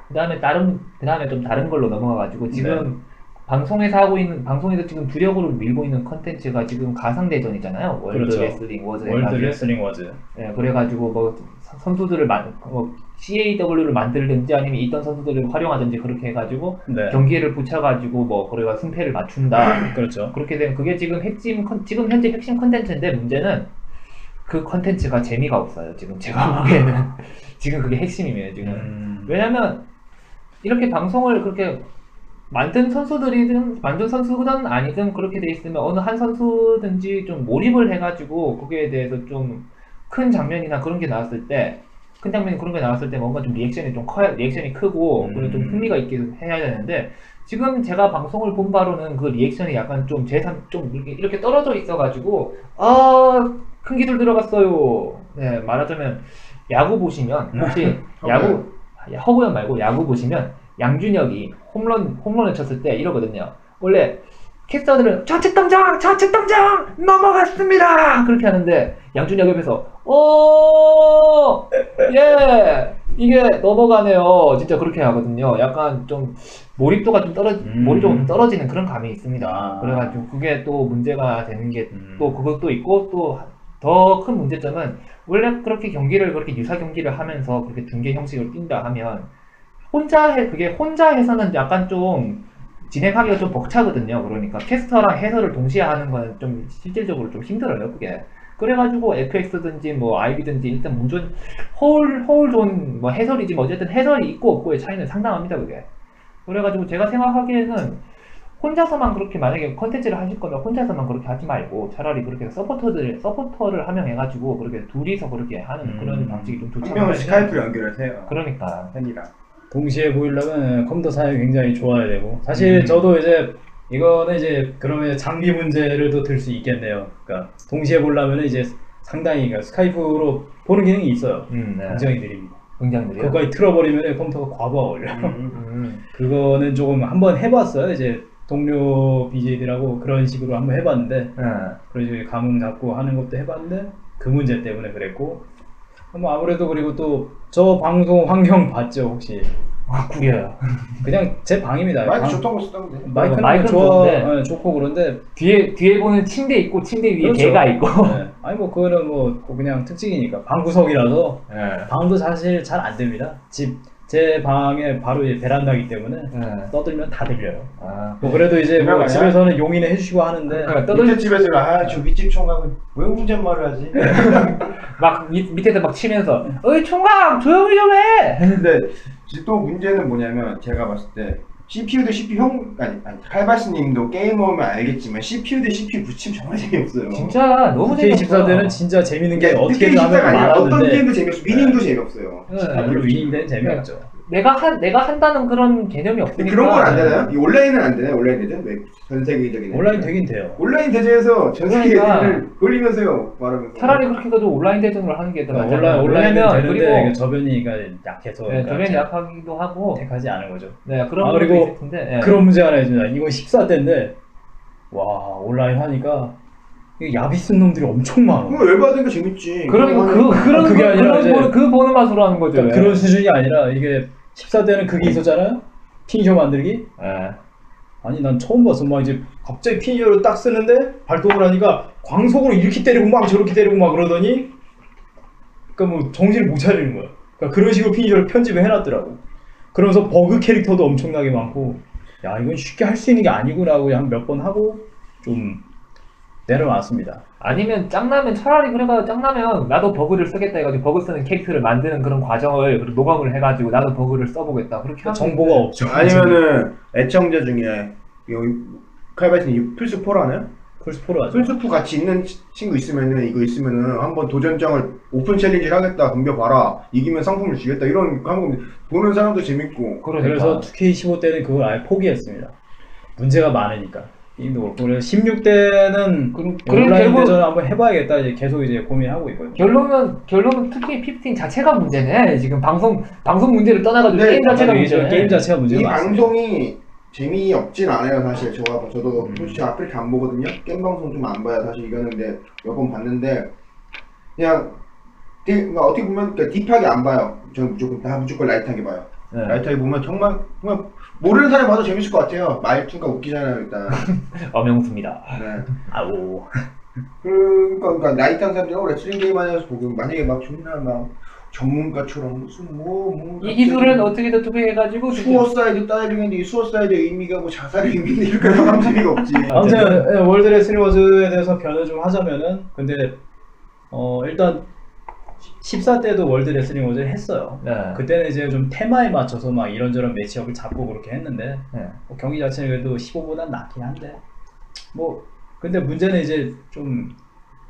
그 다음에 다른 그 다음에 좀 다른 걸로 넘어가가지고 지금 방송에서 하고 있는 방송에서 지금 주력으로 밀고 있는 컨텐츠가 지금 가상 대전이잖아요. 월드 그렇죠. 레슬링 워즈 월드 해가지고. 레슬링 워즈 예, 그래가지고 뭐 선- 선수들을 만, 뭐 CAW를 만들든지 아니면 있던 선수들을 활용하든지 그렇게 해가지고 네 경기를 붙여가지고 뭐 그래가 승패를 맞춘다. 그렇죠. 그렇게 되면 그게 지금 핵심 컨, 지금 현재 핵심 컨텐츠인데 문제는 그 컨텐츠가 재미가 없어요. 지금 제가 보기에는 지금 그게 핵심이에요. 지금 음, 왜냐면 이렇게 방송을 그렇게 만든 선수들이든 만든 선수든 아니든 그렇게 돼 있으면 어느 한 선수든지 좀 몰입을 해가지고 거기에 대해서 좀 큰 장면이나 그런 게 나왔을 때 큰 장면이 그런 게 나왔을 때 뭔가 좀 리액션이 좀 커야 리액션이 크고 그리고 좀 음. 흥미가 있게 해야 되는데 지금 제가 방송을 본 바로는 그 리액션이 약간 좀 재산 좀 이렇게, 이렇게 떨어져 있어가지고 아큰 기술 들어갔어요. 네 말하자면 야구 보시면 혹시 야구 야, 허구연 말고 야구 보시면 양준혁이 홈런 홈런을 쳤을 때 이러거든요. 원래 캐스터들은 좌측 당장 좌측 당장 넘어갔습니다 그렇게 하는데 양준혁 옆에서 오예 이게 넘어가네요 진짜 그렇게 하거든요 약간 좀 몰입도가 좀 떨어 음. 몰입도가 좀 떨어지는 그런 감이 있습니다 아. 그래가지고 그게 또 문제가 되는 게 음. 또 그것도 있고 또 더 큰 문제점은 원래 그렇게 경기를 그렇게 유사 경기를 하면서 그렇게 중계 형식을 띈다 하면 혼자 해 그게 혼자 해서는 약간 좀 진행하기가 좀 벅차거든요. 그러니까 캐스터랑 해설을 동시에 하는 거는 좀 실질적으로 좀 힘들어요. 그게. 그래가지고 FX든지 뭐 IB든지 일단 문전 허울 허울 좋은 뭐 해설이지 뭐 어쨌든 해설이 있고 없고의 차이는 상당합니다. 그게. 그래가지고 제가 생각하기에는 혼자서만 그렇게 만약에 컨텐츠를 하실 거면 혼자서만 그렇게 하지 말고 차라리 그렇게 서포터들 서포터를 하명해가지고 그렇게 둘이서 그렇게 하는 음. 그런 방식이 좀 좋지 한 명은 않나 스카이프로 연결하세요. 그러니까 팬이랑. 동시에 보이려면 컴퓨터 사양이 굉장히 좋아야 되고 사실 음. 저도 이제 이거는 이제 그러면 장비 문제를 또 들 수 있겠네요. 그러니까 동시에 보려면 이제 상당히 그러니까 스카이프로 보는 기능이 있어요. 음, 네. 굉장히 느립니다. 굉장히 느려요. 그거까지 틀어버리면 컴퓨터가 과부하 걸려요. 음. 그거는 조금 한번 해봤어요. 이제 동료 BJ들하고 그런 식으로 한번 해봤는데 네. 그래서 이제 감흥 잡고 하는 것도 해봤는데 그 문제 때문에 그랬고 뭐 아무래도 그리고 또저 방송 환경 봤죠 혹시 아, 구려요. 그냥 제 방입니다. 마이크 방- 좋던 거 쓰던 데 마이크는 마이크는 좋아, 좋은데. 예, 좋고 그런데 뒤에 뒤에 보는 침대 있고 침대 위에 그렇죠. 개가 있고. 예, 아니 뭐 그거는 뭐 그냥 특징이니까 방 구석이라서 네. 방도 사실 잘 안 됩니다. 집 제 방에 바로 이제 베란다기 때문에 네. 떠들면 다 들려요. 아. 뭐 그래도 이제 뭐? 집에서는 용인해 해주시고 하는데 그러니까 떠들 떠들 집에서 아저 윗집 총각은 왜 운전말을 하지? 막 밑, 밑에서 막 치면서 어이 총각 조용히 좀 해. 근데 또 문제는 뭐냐면 제가 봤을 때 CPU 대 CPU 형 아니, 아니 칼바스님도 게이머면 알겠지만 CPU 대 CPU 붙임 정말 재미없어요. 진짜 너무 재밌어. K14 대는 진짜 재밌는 게 이게 어떻게 게임 하면 어떤 많았는데 게임도 재미없어. 위닝도 재미없어요. 아, 물론 위닝대는 재미없죠. 내가 한 내가 한다는 그런 개념이 근데 없으니까. 그런 건 안 되나요? 이 온라인은 안 되나요? 온라인 대전? 왜? 전 세계적인 온라인 되긴 돼요. 온라인 대전에서 전 세계 그러니까. 돌리면서요 말하면서 차라리 그렇게 해가지고 온라인 대전을 하는 게더 낫잖아요. 온라인 온라인은 왜냐면 되는데 그리고 이게 저변이가 약해서 네, 그러니까 저변이 약하기도 하고. 택하지 않은 거죠. 네 그런 아, 것도 그리고 있을 텐데. 네. 그런 문제 하나 있습니다. 이건 14대인데 와 온라인 하니까 야비 쓴 놈들이 엄청 많아. 그거 열받으니까 재밌지. 그러니까 그 그런 그게 그, 아니라 그런 이제- 보는, 그 보는 맛으로 하는 거죠. 그러니까 그런 수준이 아니라 이게 14대는 그게 있었잖아요. 피니셔 만들기. 네. 아니 난 처음 봤어. 막 이제 갑자기 피니셔를 딱 쓰는데 발동을 하니까 광속으로 이렇게 때리고 막 저렇게 때리고 막 그러더니 그러니까 뭐 정신을 못 차리는 거야. 그러니까 그런 식으로 finisher를 편집을 해놨더라고. 그러면서 버그 캐릭터도 엄청나게 많고 야 이건 쉽게 할 수 있는 게 아니구나 하고 한 몇 번 하고 좀 내려놨습니다. 아니면 짱나면 차라리 그래가 짱나면 나도 버그를 쓰겠다 해가지고 버그 쓰는 캐릭터를 만드는 그런 과정을 그리고 녹음을 해가지고 나도 버그를 써보겠다 그렇게 하면 정보가 되는데. 없죠. 아니면은 애청자 중에 칼바이스님 플스 4라는 플스 4로 하죠. 플스 4 같이 있는 치- 친구 있으면은 이거 있으면은 한번 도전장을 open challenge를 하겠다 덤벼봐라 이기면 상품을 주겠다 이런 거 하는 거 보는 사람도 재밌고 그러니까. 그래서 2K15 때는 그걸 아예 포기했습니다. 문제가 많으니까. 게임도 그렇고 그래서 16대는 그- 그래, 온라인 결국- 대전 한번 해봐야겠다 이제 계속 이제 고민하고 있거든요. 결론은 결론은 특히 15 자체가 문제네 지금 방송 방송 문제를 떠나가지고 네, 게임 자체가. 문제네 게임 자체가 이 문제가 많습니다. 방송이 재미없진 않아요 사실 저가 저도 음. 솔직히 아프리카 안 보거든요 게임 방송 좀 안 봐요 사실 이거는 근데 몇 번 봤는데 그냥 되게 그러니까 어떻게 보면 그러니까 deep하게 안 봐요 저는 무조건 다 무조건 light하게 봐요 네. light하게 보면 정말 정말 모르는 사람이 봐도 재밌을 것 같아요 말투가 웃기잖아요 일단 엄영수입니다 네. 아오. 그러니까, 그러니까 light한 사람들이 어, 레슬링 게임 하냐고 보고 만약에 막 존나 막 전문가처럼 무슨 뭐, 뭐 이 기술은 어떻게 어떻게 해가지고 suicide 다이빙인데 이 suicide의 의미가 뭐 자살의 의미인데 이렇게 하면 재미가 없지 아무튼 예, 월드 레슬링 워즈에 대해서 변을 좀 하자면은 근데 어 일단 14 때도 월드 레슬링 워즈 했어요. 네. 그때는 이제 좀 테마에 맞춰서 막 이런저런 matchup을 잡고 그렇게 했는데 네. 뭐 경기 자체는 그래도 15보다 낫긴 한데 뭐 근데 문제는 이제 좀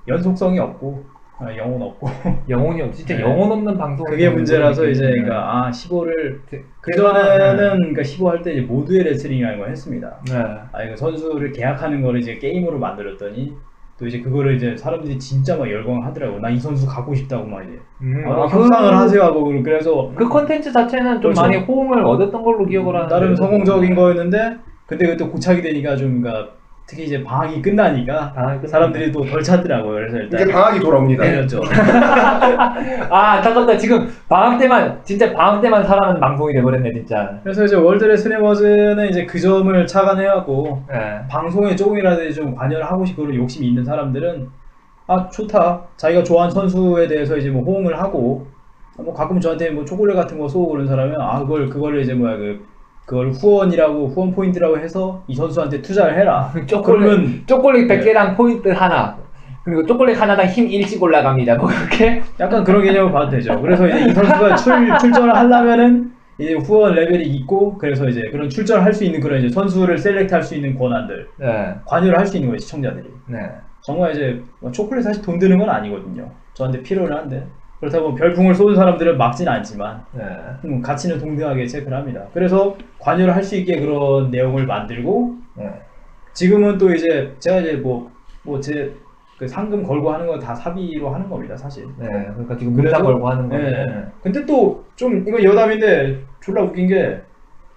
연속성이 없고 아, 영혼 없고 영혼이 없, 진짜 네. 영혼 없는 방송. 그게 문제라서 이제 그러니까 아 15를 그 전에는 그러니까 15 할 때 이제 모두의 레슬링이라는 걸 했습니다. 네. 아 이거 선수를 계약하는 거를 이제 게임으로 만들었더니 또 이제 그거를 이제 사람들이 진짜 막 열광하더라고. 나 이 선수 갖고 싶다고 막 이제 음, 아, 아, 협상을 그- 하세요 하고 그래서 그 컨텐츠 자체는 좀 그렇죠. 많이 호응을 얻었던 걸로 기억을 하는데. 나름 성공적인 거였는데 근데 그때 고착이 되니까 좀 그러니까 특히 이제 방학이 끝나니까 아, 그 사람들이 또 덜 찾더라고요. 그래서 일단 이제 방학이 돌아옵니다. 때렸죠. 아, 잠깐만. 지금 방학 때만, 진짜 방학 때만 살아는 방송이 돼버렸네, 진짜. 그래서 이제 월드 레슬링 워즈는 이제 그 점을 착안해갖고 네. 방송에 조금이라도 좀 관여를 하고 싶고 욕심이 있는 사람들은 아 좋다 자기가 좋아하는 선수에 대해서 이제 뭐 호응을 하고 뭐 가끔 저한테 뭐 초콜릿 같은 거 쏘고 그런 사람은 아 그걸 그거를 이제 뭐야 그 그걸 후원이라고 후원 포인트라고 해서 이 선수한테 투자를 해라 그러면 초콜릿 네. 100개당 포인트 하나. 그리고 초콜릿 하나당 힘 일씩 올라갑니다. 뭐, 그렇게? 약간 그런 개념을 봐도 되죠 그래서 이제 이 선수가 출, 출전을 하려면은 이제 후원 레벨이 있고 그래서 이제 그런 출전을 할 수 있는 그런 이제 선수를 select 할 수 있는 권한들 네. 관여를 할 수 있는 거예요 시청자들이 네. 정말 이제 뭐 초콜릿 사실 돈 드는 건 아니거든요. 저한테 필요는 한데 그렇다고 별풍을 쏘는 사람들은 막진 않지만 네. 음, 가치는 동등하게 체크를 합니다. 그래서 관여를 할 수 있게 그런 내용을 만들고 네. 지금은 또 이제 제가 이제 뭐 뭐제 그 상금 걸고 하는 건 다 사비로 하는 겁니다, 사실. 네. 그러니까 지금 문자 걸고 하는 네. 건데. 근데 또 좀 이거 여담인데 졸라 웃긴 게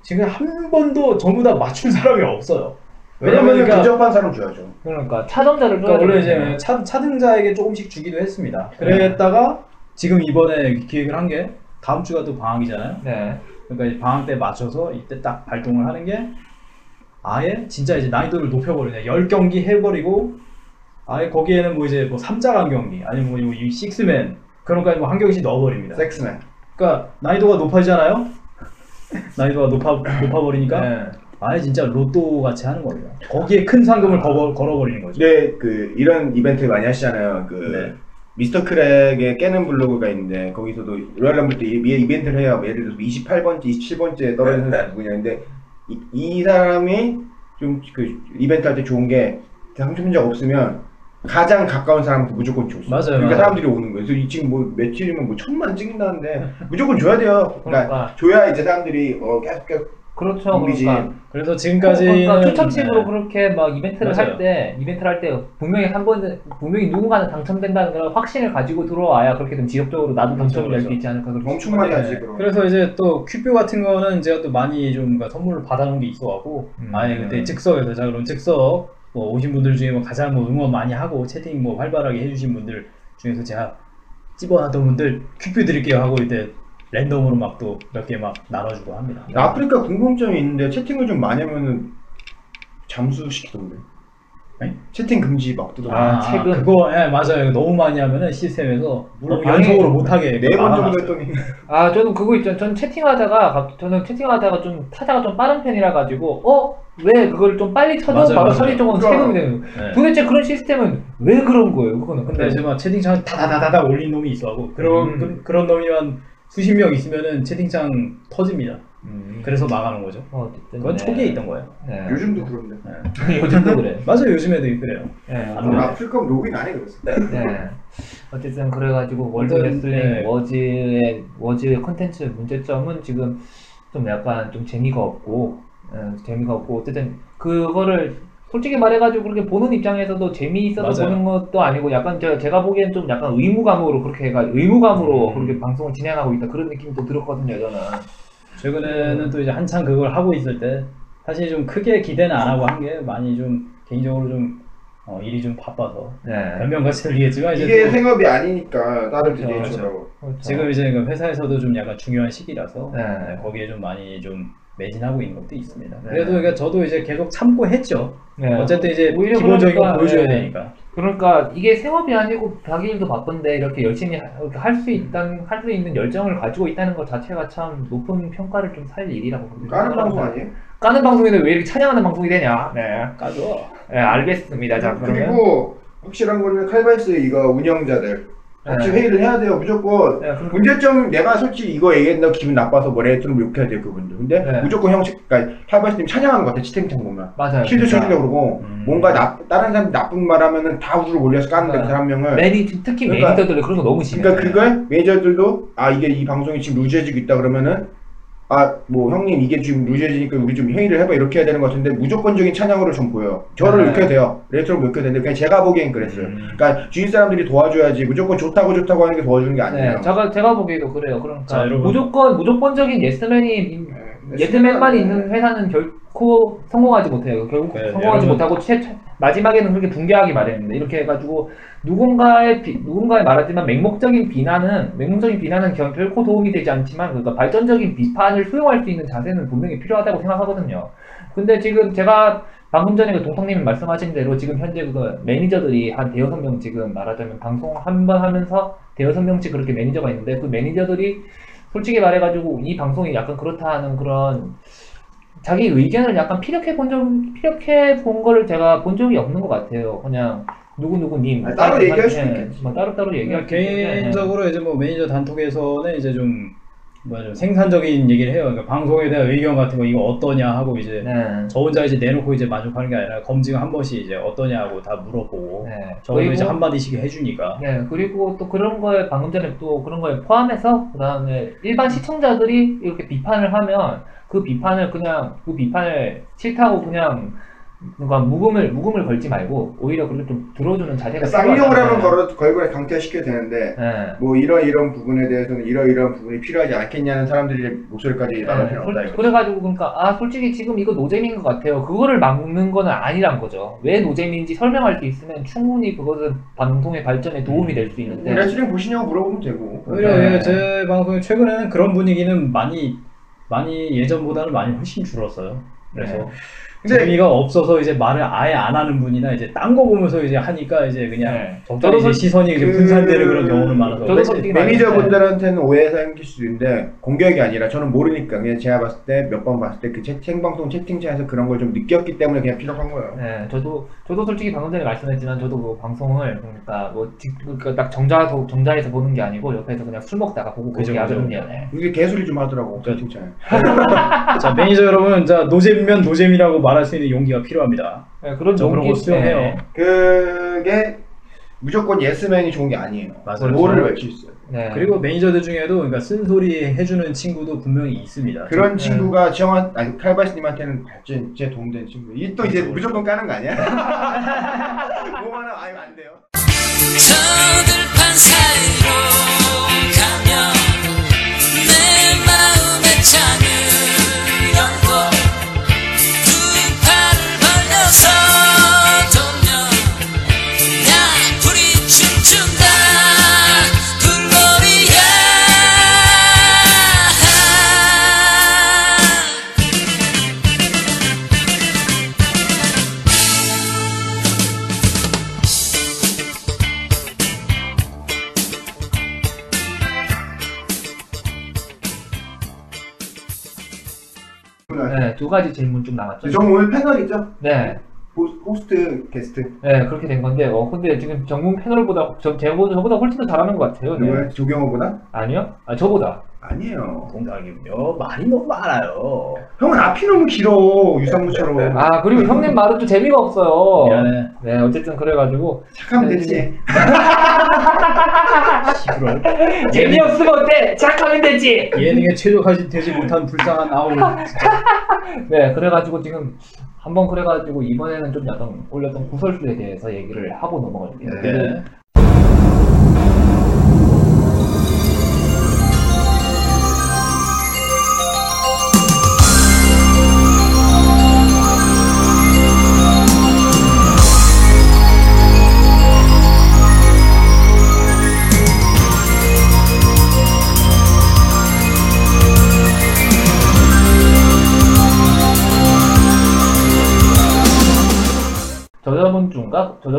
지금 한 번도 전부 다 맞춘 사람이 없어요. 왜냐면 그러니까 근접한 사람 줘야죠. 그러니까 차점자를 그러니까 원래. 이제 차, 차등자에게 조금씩 주기도 했습니다. 그랬다가 지금 이번에 기획을 한 게 다음 주가 또 방학이잖아요. 네. 그러니까 이 방학 때 맞춰서 이때 딱 발동을 하는 게 아예 진짜 이제 난이도를 높여버리네. 10경기 해버리고 아예 거기에는 뭐 이제 뭐 3자 간 경기 아니면 뭐 이 식스맨 그런 거까지 뭐한 경기씩 넣어버립니다. 섹스맨. 그러니까 난이도가 높아지잖아요. 난이도가 높아 높아버리니까 네. 아예 진짜 로또 같이 하는 겁니다. 거기에 큰 상금을 걸어, 걸어버리는 거죠. 근데 그 이런 이벤트 많이 하시잖아요. 그 네. 미스터 크랙의 깨는 블로그가 있는데 거기서도 로얄 럼블 때 이- 이벤트를 해요. 예를 들어서 28번째, 27번째 떨어진 선수 누구냐. 근데 이, 이 사람이 좀 그 이벤트 할 때 좋은 게 당첨자가 없으면 가장 가까운 사람한테 무조건 줬어. 맞아요, 그러니까 맞아요. 사람들이 오는 거예요. 그래서 이 지금 뭐 며칠이면 뭐 천만 찍는다는데 무조건 줘야 돼요. 그러니까 그러니까. 줘야 이제 사람들이 어 계속 계속 그렇죠. 그러니까. 그래서 지금까지는 그러니까 추첨식으로 네. 그렇게 막 이벤트를. 할 때 이벤트를 할 때 분명히 한 번 분명히 누군가는 당첨된다는 그런 확신을 가지고 들어와야 그렇게 좀 지속적으로 나도 당첨이 될수 그렇죠. 있지 않을까 그렇게 엄청 많이. 하지 그럼. 그래서 이제 또 큐뷰 같은 거는 제가 또 많이 좀 그러니까 선물을 받아놓은 게 있어갖고 음. 아예 그때 즉석에서 자 그럼 즉석 뭐 오신 분들 중에 뭐 가장 뭐 응원 많이 하고 채팅 뭐 활발하게 해주신 분들 중에서 제가 집어놨던 분들 큐뷰 드릴게요 하고 이때 랜덤으로 막 또 몇 개 막 나눠주고 합니다. 아프리카 궁금점이 있는데 채팅을 좀 많이 하면은 잠수시키던데. 네? 채팅 금지 막 뜨던데. 아, 최근. 그거 예 맞아요 너무 많이 하면은 시스템에서 물론 연속으로 방해- 못하게 네 번 정도. 했더니 아 저는 그거 있죠. 전 채팅하다가 갑- 저는 채팅하다가 좀 타자가 좀 빠른 편이라 가지고 어 왜 그걸 좀 빨리 쳐줘 맞아요, 바로 맞아요. 처리 쪽은 그러니까. 세금이 되는 거예요. 네. 도대체 그런 시스템은 왜 그런 거예요? 그거는 근데 근데 이제 막 채팅창 다다다다다 올린 놈이 있어하고 그런 음. 그, 런 놈이만 수십 명 있으면은 채팅창 터집니다. 음, 그래서 막아놓은 거죠. 어, 어쨌든 그건 네. 초기에 있던 거예요. 네. 요즘도 그런데. 네. 요즘도 그래. 맞아요 요즘에도 그래요. 네. 안 아, 네. 아프리카 로그인 안 해 그랬어. 네. 어쨌든 그래가지고 월드 어떤, 레슬링 네. 워즈의 워즈의 컨텐츠 문제점은 지금 좀 약간 좀 재미가 없고 예, 재미가 없고 어쨌든 그거를 솔직히 말해가지고 그렇게 보는 입장에서도 재미있어서 맞아요. 보는 것도 아니고 약간 제가, 제가 보기엔 좀 약간 의무감으로 그렇게 해가 의무감으로 음. 그렇게 방송을 진행하고 있다 그런 느낌도 들었거든요 저는 최근에는 또 이제 한창 그걸 하고 있을 때 사실 좀 크게 기대는 안 하고 한 게 많이 좀 개인적으로 좀 어, 일이 좀 바빠서 네. 변명같이 들리겠지만 이제 이게 또 생업이 아니니까 다른 그렇죠, 데에 그렇죠. 주라고. 그렇죠. 지금 이제 그 회사에서도 좀 약간 중요한 시기라서 네. 네, 거기에 좀 많이 좀 매진하고 있는 것도 있습니다. 네. 그래도 그러니까 저도 이제 계속 참고 했죠. 네. 어쨌든 이제 오히려 기본적인 거 그러니까, 보여줘야 네. 되니까. 그러니까 이게 생업이 아니고 자기 일도 바쁜데 이렇게 열심히 할 수 있다는 할 수 있는 열정을 가지고 있다는 것 자체가 참 높은 평가를 좀 살 일이라고 봅니다. 까는 방송 아니에요? 까는 방송인데 왜 이렇게 찬양하는 방송이 되냐? 네, 까줘. 네 알겠습니다. 자 그러면 그리고 확실한 거는 칼바이스 이거 운영자들 같이 네. 회의를 해야 돼요 무조건 네, 문제점 내가 솔직히 이거 얘기했는데 기분 나빠서 뭐래 했으면 욕해야 돼요 그분들 근데 네. 무조건 형 그러니까 칼바이스님 찬양하는 것 같아 채팅창 보면 맞아요. shield 진짜. 쳐주려고 그러고 음. 뭔가 나, 다른 사람 나쁜 말 하면은 다 우르르 몰려서 까는데 네. 그 사람 명을 매니 특히 그러니까- 매니저들이 그런 거 너무 심해. 그러니까 그걸 매니저들도 아 이게 이 방송이 지금 loose해지고 있다 그러면은 아 뭐 형님 이게 지금 loose해지니까 우리 좀 회의를 해봐 이렇게 해야 되는 것 같은데 무조건적인 찬양으로 좀 보여요 저를 네. 욕해도 돼요 레이트로 욕해도 되는데 그냥 제가 보기엔 그랬어요 음. 그러니까 주위 사람들이 도와줘야지 무조건 좋다고 좋다고 하는 게 도와주는 게 아니에요 네, 제가 제가 보기에도 그래요. 그러니까 자, 여러분. 무조건 무조건적인 예스맨이 네, 예스맨만 있는 회사는 결코 성공하지 못해요. 결국 네, 성공하지 여러분. 못하고 최, 최- 마지막에는 그렇게 붕괴하기 마련입니다. 이렇게 해가지고 누군가의 비, 누군가의 말하지만 맹목적인 비난은 맹목적인 비난은 결, 결코 도움이 되지 않지만 그러니까 발전적인 비판을 수용할 수 있는 자세는 분명히 필요하다고 생각하거든요. 근데 지금 제가 방금 전에 그 동탁님이 말씀하신 대로 지금 현재 그 매니저들이 한 대여섯 명 지금 말하자면 방송 한 번 하면서 대여섯 명씩 그렇게 매니저가 있는데 그 매니저들이 솔직히 말해가지고 이 방송이 약간 그렇다 하는 그런 자기 의견을 약간 피력해 본 적, 피력해 본 거를 제가 본 적이 없는 것 같아요. 그냥 누구누구님. 따로 얘기할 수도 예, 있겠지. 뭐 따로따로 얘기할 수 그러니까 개인적으로 이제 뭐 매니저 단톡에서는 이제 좀 좀 생산적인 얘기를 해요. 그러니까 방송에 대한 의견 같은 거 이거 어떠냐 하고 이제 네. 저 혼자 이제 내놓고 이제 만족하는 게 아니라 검증 한 번씩 이제 어떠냐고 다 물어보고 네. 저도 이제 한 마디씩 해주니까 네, 그리고 또 그런 거에 방금 전에 또 그런 거에 포함해서 그다음에 일반 시청자들이 이렇게 비판을 하면 그 비판을 그냥 그 비판을 싫다고 그냥 뭔가 묵음을 묵음을 걸지 말고 오히려 그걸 좀 들어주는 자세가 쌍욕을 필요하다. 하면 걸어 걸고 강퇴시켜야 되는데 네. 뭐 이런 이런 부분에 대해서는 이런 이런 부분이 필요하지 않겠냐는 사람들의 목소리까지 나갈 네, 필요는 솔- 없다 이거. 그래가지고 그러니까 아 솔직히 지금 이거 노잼인 것 같아요. 그거를 막는 거는 아니란 거죠. 왜 노잼인지 설명할 수 있으면 충분히 그것은 방송의 발전에 도움이 될 수 있는데. 레슬링 보시냐고 물어보면 되고. 오히려 네. 예, 제 방송에 최근에는 그런 분위기는 많이 많이 예전보다는 많이 훨씬 줄었어요. 그래서 네. 재미가 없어서 이제 말을 아예 안 하는 분이나 이제 딴 거 보면서 이제 하니까 이제 그냥 네. 적당히 이제 시선이 이제 그- 분산되는 그런 경우는 많아서 저도 솔직히 매니저분들한테는 오해가 생길 수도 있는데 공격이 아니라 저는 모르니까 그냥 제가 봤을 때 몇 번 봤을 때 그 생방송 채팅창에서 그런 걸 좀 느꼈기 때문에 그냥 피력한 거예요. 네, 저도 저도 솔직히 방금 전에 말씀했지만 저도 그 방송을 그러니까 뭐 직- 그러니까 딱 정자 정자에서 보는 게 아니고 옆에서 그냥 술 먹다가 보고 그죠. 하거든요. 네. 이게 개소리 좀 하더라고 그러니까 채팅창에. 자 매니저 여러분 자 노잼이면 노잼이라고 말할 수 있는 용기가 필요합니다. 네, 그런 용기- 수용해요. 네. 그게 무조건 예스맨이 좋은 게 아니에요. 맞아요. 뭐를 외칠 수 있어요. 네. 그리고 매니저들 중에도 그러니까 쓴소리 해주는 친구도 분명히 있습니다. 그런 네. 친구가 정한 아니 칼바스님한테는 진짜 도움되는 친구. 이또 이제 그렇죠. 무조건 까는 거 아니야? 뭐만 하면 아유 안 돼요. 가면 내 마음의 창을 두 가지 질문 좀 남았죠. 저 오늘 패널이죠. 네. 호, 호스트 게스트. 네, 그렇게 된 건데, 어, 근데 지금 전문 패널보다, 저, 제보다, 저보다 훨씬 더 잘하는 것 같아요. 네. 누구야? 조경호보다? 아니요? 아, 저보다. 아니에요. 동작이요 말이 너무 많아요. 형은 앞이 너무 길어 유상무처럼. 아, 그리고 형님 말은 좀 재미가 없어요. 미안해. 네, 어쨌든 그래가지고. 착하면 네, 되지. 시끄러. 재미없으면 어때? 착하면 되지! 예능에 최적화지 되지 못한 불쌍한 아우. 네, 그래가지고 지금, 한번 그래가지고 이번에는 좀 약간 올렸던 구설수에 대해서 얘기를 하고 넘어갈게요. 네.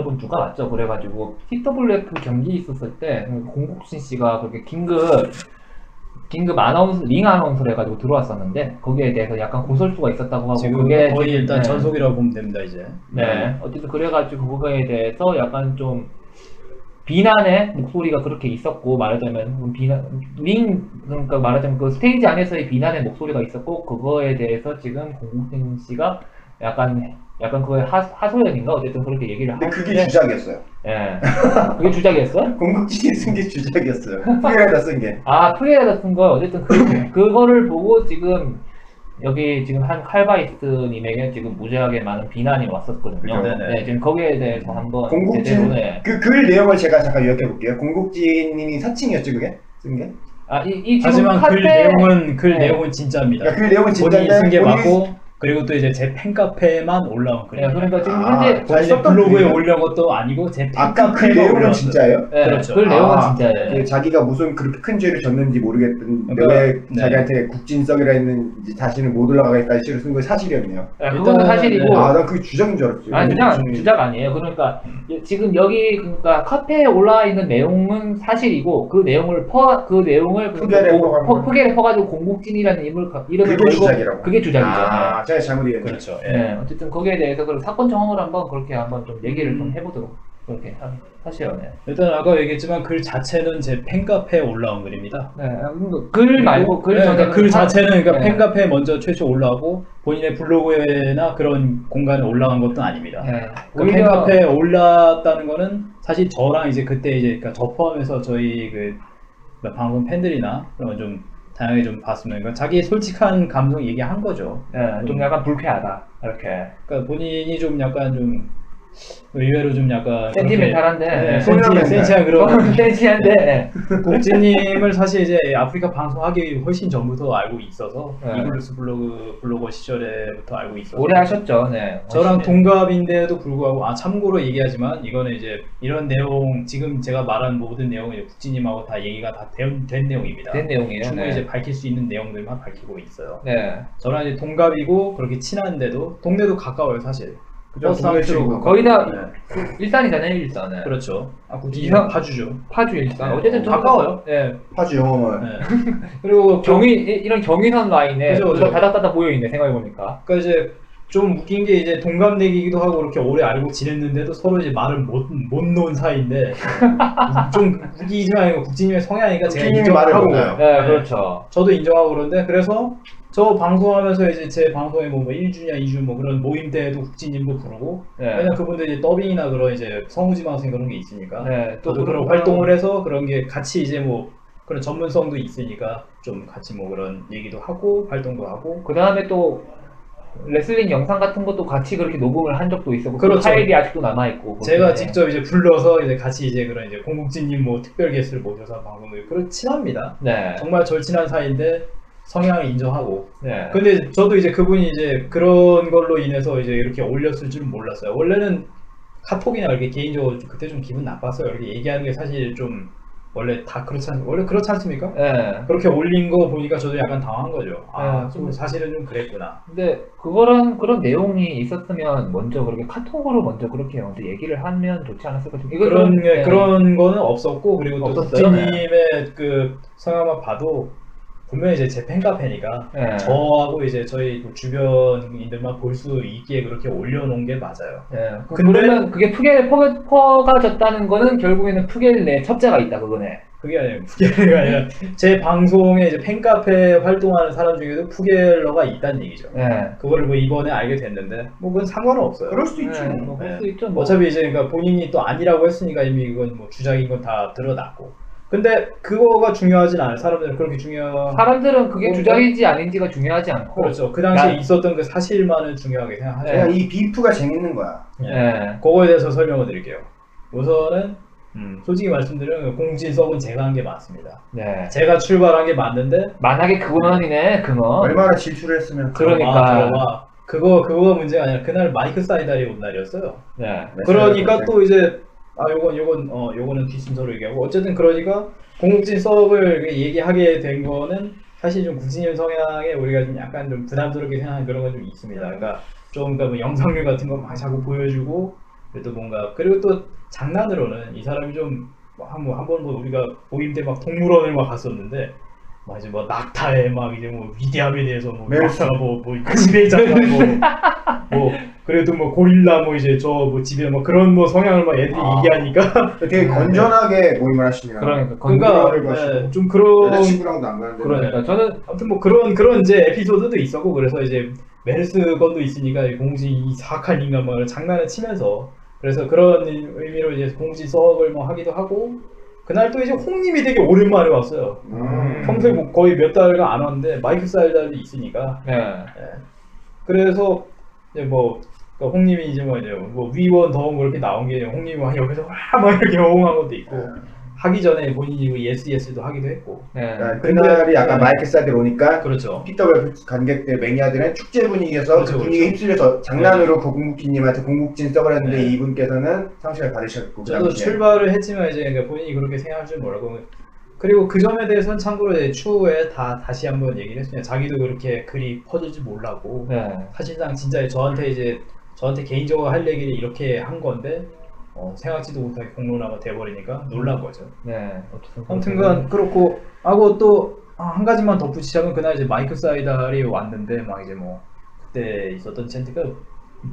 저저번 주가 맞죠? 그래가지고 TWF 경기 있었을 때 공국신 씨가 그렇게 긴급 긴급 아나운서 링 아나운서를 해가지고 들어왔었는데 거기에 대해서 약간 고설수가 있었다고 하고 지금 그게 거의 지금, 일단 네. 전속이라고 보면 됩니다 이제. 네 어쨌든 그래가지고 그거에 대해서 약간 좀 비난의 목소리가 그렇게 있었고 말하자면 비난 링 그러니까 말하자면 그 스테이지 안에서의 비난의 목소리가 있었고 그거에 대해서 지금 공국진 씨가 약간 약간 그거의 하, 하소연인가 어쨌든 그렇게 얘기를 근데 그게 하는데 주작이었어요. 예 그게 주작이었어? 공국진이 쓴게 주작이었어요. 프리라이더 쓴 게. 아 프리에다 쓴 거 어쨌든 그 그거를 보고 지금 여기 지금 한 칼바이스님에게 지금 무지하게 많은 비난이 왔었거든요. 그죠. 네네. 네, 지금 거기에 대해서 한번 공국진 제대로 네. 그 글 내용을 제가 잠깐 요약해 볼게요. 공국진님이 사칭이었죠 그게 쓴 게. 아이 이 지금 하지만 글 카페 내용은 글 네. 내용은 진짜입니다. 그러니까 그 내용은 본인이 진짜인데 쓴게 본인이 맞고 그리고 또 이제 제 팬카페에만 올라온 네, 글입니다. 그러니까 지금 아, 현재 자, 썼던 블로그에 글이에요? 올린 것도 아니고 제 아그 그 팬카페에 내용은 올렸어요. 진짜예요? 네, 그렇죠. 그 내용은 아, 진짜예요. 그 자기가 무슨 그렇게 큰 죄를 졌는지 모르겠던 그러니까, 왜 네. 자기한테 국진석이라 했는 자신을 못 올라가겠다 시를 쓴거 사실이었네요. 네, 일단은, 그거는 사실이고 네. 아난 그게 주작인 줄 알았어요. 아니 그냥 좀- 주작 아니에요. 그러니까 지금 여기 그러니까 카페에 올라와 있는 내용은 사실이고 그 내용을 퍼 그 내용을 거. 푸게를 퍼가지고 공국진이라는 가- 이름을 그게 걸고 주작이라고. 그게 주작이죠. 아 제가 잘못 이해했네. 그렇죠. 예. 네, 어쨌든 거기에 대해서 그 사건 정황을 한번 그렇게 한번 좀 얘기를 좀 해보도록 그렇게 하- 하시요. 네. 일단 아까 얘기했지만 글 자체는 제 팬카페에 올라온 글입니다. 네, 글 말고 글 네, 그러니까 글 자체는 그러니까 네. 팬카페에 먼저 최초 올라오고 본인의 블로그나 그런 공간에 올라간 것도 아닙니다. 네, 그 오히려 팬카페에 올랐다는 거는 사실 저랑 이제 그때 이제 그러니까 저 포함해서 저희 그 방송 팬들이나 그런 좀 다양하게 좀 봤으면 그러니까 자기 솔직한 감성 얘기한 거죠. 네, 좀 약간 불쾌하다 이렇게 그러니까 본인이 좀 약간 좀 의외로 좀 약간 센티멘탈한데 네, 센티, 센티한 그런 센치한데 네. 국진님을 사실 이제 아프리카 방송하기 훨씬 전부터 알고 있어서 네. 이글루스 블로그 블로거 시절에부터 알고 있어서 오래 하셨죠. 네. 저랑. 동갑인데도 불구하고 아 참고로 얘기하지만 이거는 이제 이런 내용 지금 제가 말한 모든 내용은 이제 국진님하고 다 얘기가 다된 내용입니다. 된 내용이에요. 충분히 네. 이제 밝힐 수 있는 내용들만 밝히고 있어요. 네. 저랑 이제 동갑이고 그렇게 친한데도 동네도 가까워요 사실. 그죠, 버스 동네 한 친구. 트로 거의 다 네. 일산이잖아요, 일산은. 그렇죠. 아 국진이 이상- 파주죠. 파주 일산. 네. 어쨌든 좀 가까워요. 네. 파주 영어만. 네. 그리고 이- 이런 경의선 라인에 그죠, 그죠. 다닥다닥 모여 있네 생각해 보니까. 그러니까 이제 좀 웃긴 게 이제 동갑내기기도 하고 그렇게 오래 알고 지냈는데도 서로 이제 말을 못못 놓은 사이인데 좀 웃기지만 국진님의 성향이니까 제가 국진님이 말을 인정하고 못. 네, 네. 그렇죠. 저도 인정하고 그런데 그래서 저 방송하면서 이제 제 방송에 뭐, 뭐 1주냐 2주 뭐 그런 모임 때에도 국진님도 부르고 네. 왜냐면 그분들 이제 더빙이나 그런 이제 성우지 방송 그런 게 있으니까 네. 저도 그런 활동을 해서 그런 게 같이 이제 뭐 그런 전문성도 있으니까 좀 같이 뭐 그런 얘기도 하고 활동도 하고 그 다음에 또 레슬링 영상 같은 것도 같이 그렇게 녹음을 한 적도 있었고 그 그렇죠. 파일이 아직도 남아 있고. 제가 직접 이제 불러서 이제 같이 이제 그런 이제 공국진님 뭐 특별 게스트를 모셔서 한 방송을 그런 친합니다. 네. 정말 절친한 사이인데 성향을 인정하고. 네. 근데 저도 이제 그분이 이제 그런 걸로 인해서 이제 이렇게 올렸을 줄은 몰랐어요. 원래는 카톡이나 이렇게 개인적으로 좀 그때 좀 기분 나빴어요. 이렇게 얘기하는 게 사실 좀 원래 다 그렇지 않 원래 그렇지 않습니까? 네. 그렇게 올린 거 보니까 저도 약간 당한 거죠. 아, 네, 좀 사실은 좀 그랬구나. 근데 그거랑 그런 내용이 있었으면 먼저 그렇게 카톡으로 먼저 그렇게 먼저 얘기를 하면 좋지 않았을까 좀 그런 좀, 네. 그런 거는 없었고 그리고 또? 국진님의 그 성향만 봐도 분명히 이제 제 팬카페니까 네. 저하고 이제 저희 그 주변인들만 볼 수 있게 그렇게 올려놓은 게 맞아요. 네. 그- 근데- 그러면 그게 푸겔 퍼, 퍼가졌다는 거는 결국에는 푸겔 내 첩자가 있다 그거네. 그게 아니에요. 푸겔러가 아니라 제 방송에 이제 팬카페 활동하는 사람 중에도 푸겔러가 있다는 얘기죠. 네. 그거를 뭐 이번에 알게 됐는데 뭐 그건 상관은 없어요. 그럴 수도 있죠. 네, 뭐 그럴 네. 수 있죠. 뭐. 어차피 이제 그러니까 본인이 또 아니라고 했으니까 이미 이건 뭐 주작인 건 다 드러났고. 근데 그거가 중요하진 않아요. 사람들은 그렇게 중요. 사람들은 그게 주작인지 아닌지가 중요하지 않고. 그렇죠. 그 당시에 난- 있었던 그 사실만을 중요하게 생각하죠. 그냥 이 비프가 재밌는 거야. 네. 그거에 대해서 설명을 드릴게요. 우선은 음, 솔직히 말씀드리면 공진 썩은 제가 한 게 맞습니다. 네. 제가 출발한 게 맞는데 만약에 근원이네 근원. 얼마나 질투를 했으면 그러니까. 아, 들어봐. 그거 그거가 문제가 아니라 그날 마이크 사이달이 온 날이었어요. 네. 그러니까 또 이제 아 요건 요건 어 요거는 뒷순서로 얘기하고 어쨌든 그러니까 공국진 썩을 얘기하게 된 거는 사실 좀 국진님 성향에 우리가 좀 약간 좀 부담스럽게 생각하는 그런 건 좀 있습니다. 그러니까 좀 그러니까 뭐 영상류 같은 거 막 자꾸 보여주고 그래도 뭔가 그리고 또 장난으로는 이 사람이 좀 한번한 뭐 우리가 모임 때 막 동물원을 막 갔었는데 막 이제 뭐 낙타의 막 이제 뭐 위대함에 대해서 뭐 멜스. 낙타가 뭐뭐 지배자가 뭐 뭐 그래도 뭐 고릴라 뭐 이제 저 뭐 집에 뭐 그런 뭐 성향을 막 애들이 아. 얘기하니까 되게 건전하게 모임을 하시네요. 그러니까 그러니까 건강을 가시고. 예, 좀 그런 여자친구랑도 안 가는데. 그러니까 저는 아무튼 뭐 그런 그런 이제 에피소드도 있었고 그래서 이제 메르스 건도 있으니까 이 공지 이 사악한 인간 뭐 장난을 치면서 그래서 그런 의미로 이제 공지 수업을 뭐 하기도 하고 그날 또 이제 홍님이 되게 오랜만에 왔어요. 음. 평소에 뭐 거의 몇 달간 안 왔는데 마이크 사이달이 있으니까 네. 그래서 이제 뭐 그러니까 홍님이 이제 뭐 이제 뭐 위원 더운 거 이렇게 나온 게 홍님이 막 옆에서 와막 이렇게 호응한 것도 있고 하기 전에 본인이 뭐 Yes Yes도 하기도 했고 네. 그러니까 그날이 약간 네. 마이크 사이드 오니까 그렇죠. PW 관객들 매니아들은 축제 분위기에서 그렇죠, 그 분위기에 그렇죠. 휩쓸려서 장난으로 고궁국기님한테 공국진 써버렸는데 네. 이분께서는 상처를 받으셨고 그 저도 당시에. 출발을 했지만 이제 그러니까 본인이 그렇게 생각할 줄 몰랐고 그리고 그 점에 대해서는 참고로 이제 추후에 다 다시 한번 얘기를 했습니다. 자기도 그렇게 글이 퍼질 줄 몰랐고 네. 사실상 진짜 저한테 이제 저한테 개인적으로 할 얘기를 이렇게 한 건데 어, 생각지도 못하게 공론화가 돼버리니까 놀란 거죠. 네. 아무튼간 그렇고 하고 또 한 가지만 덧붙이자면 그날 이제 마이크 사이달이 왔는데 막 이제 뭐 그때 있었던 챈트가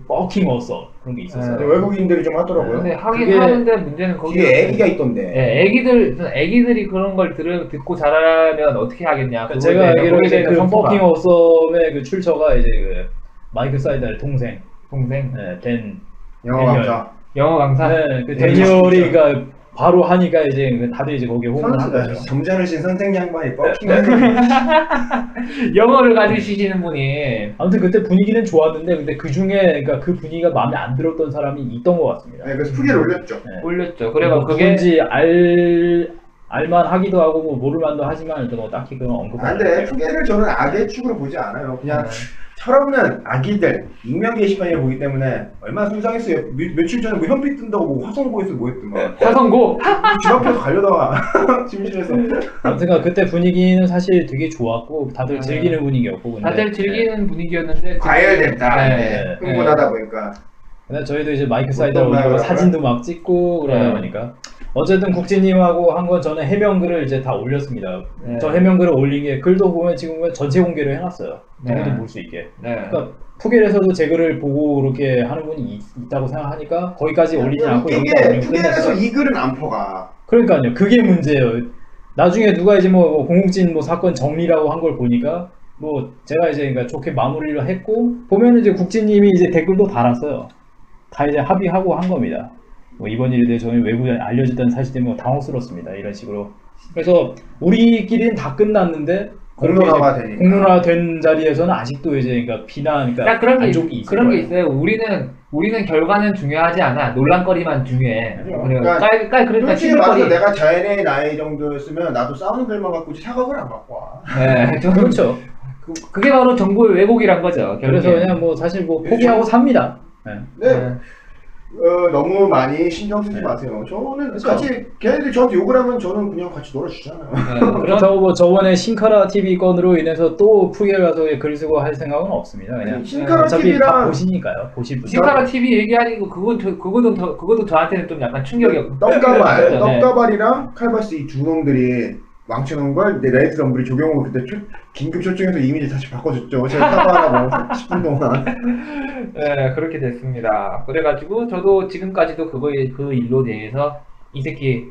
버킹 어서 그런 게 있었어요. 근데 외국인들이 좀 하더라고요. 근데 하긴 그게- 하는데 문제는 거기 뒤에 애기가 있던데. 네, 애기들 애기들이 그런 걸 들을 듣고 자라면 어떻게 하겠냐. 그러니까 제가 알기로 이제 그 버킹 어썸의 그 출처가 이제 그 마이크 사이달 동생 동생 네, 댄 영어 애니얼. 강사. 영어 강사. 네, 그 네, 데니얼이 그러니까 바로 하니까 이제 그 다들 이제 거기에 호응을 한 거죠. 점잖으신 선생 양반이 네. 영어를 가지시는 분이 아무튼 그때 분위기는 좋았는데 근데 그 중에 그러니까 그 분위기가 마음에 안 들었던 사람이 있던 것 같습니다. 네, 그래서 후기를 올렸죠. 네. 올렸죠. 그래가 뭐 그게 누군지 알 알만 하기도 하고 뭐 모를만도 하지만 일단 뭐 딱히 그런 언급 아, 안 근데 했어요. 프갤을 저는 악의 축으로 보지 않아요. 그냥 네. 철없는 아기들 익명 게시판을 보기 때문에 얼마나 순상했어요. 며, 며칠 전에 뭐 현피 뜬다고 뭐 화성고에서 뭐 했더만 화성고 집 앞에서 가려다가 심심해서 아무튼간 그때 분위기는 사실 되게 좋았고 다들 네. 즐기는 분위기였고 근데 다들 즐기는 분위기였는데 과열됐다. 네. 네. 흥분하다 보니까 근데 저희도 이제 마이크 어떤 사이드 올리고 말을 사진도 막 찍고 그러다 네. 보니까 어쨌든 국진님하고 한 건 저는 해명글을 이제 다 올렸습니다. 네. 저 해명글을 올린 게 글도 보면 지금 보면 전체 공개를 해놨어요. 네. 누구도 볼 수 있게. 네. 그러니까 푸겔에서도 제 글을 보고 이렇게 하는 분이 있, 다고 생각하니까 거기까지 올리지 않고 여기다 후계 올리고 후계에서 끝냈어요. 이 글은 안 퍼가. 그러니까요. 그게 문제예요. 나중에 누가 이제 뭐 공국진 뭐 사건 정리라고 한 걸 보니까 뭐 제가 이제 그러니까 좋게 마무리를 했고 보면 이제 국진님이 이제 댓글도 달았어요. 다 이제 합의하고 한 겁니다. 뭐 이번 일에 대해 저는 외부에 알려졌다는 사실 때문에 당혹스럽습니다. 이런 식으로. 그래서 우리끼리는 다 끝났는데 공론화가 이제 되니까. 공론화 된 자리에서는 아직도 이제 그러니까 비난, 그러니까 야, 그런 게, 안족이 있, 있을 그런 게 거예요. 있어요. 우리는 우리는 결과는 중요하지 않아. 논란거리만 중요해. 그러니까 그러니까 깔, 깔 그러니까 솔직히 말해서. 내가 자연의 나이 정도였으면 나도 싸우는 글만 갖고 사과를 안 갖고 와. 네, 그렇죠. 그, 그게 바로 정보의 왜곡이란 거죠. 그래서 결국엔. 그냥 뭐 사실 뭐 포기하고 삽니다. 네. 네. 어, 너무 많이 신경 쓰지 네. 마세요. 저는 그렇죠. 같이 걔네들이 저한테 욕을 하면 저는 그냥 같이 놀아주잖아요. 네, 그렇다고 뭐 저번에 신카라 TV 건으로 인해서 또 프갤 가서 글 쓰고 할 생각은 없습니다. 그냥 아니, 신카라 어차피 다 TV랑 보시니까요. 보실 분. 신카라 TV 얘기하는 거 그건 저, 더, 그것도 저한테는 좀 약간 충격이었고. 떡가발, 네. 떡가발이랑 칼바스 이 두 놈들이 망쳐놓은 걸내 레이드 럼블이 조경호 그때 초, 긴급 초청해서 이미지 다시 바꿔줬죠. 제가 사과하라고 10분 동안. 네, 그렇게 됐습니다. 그래가지고 저도 지금까지도 그거에 그 일로 대해서 이 새끼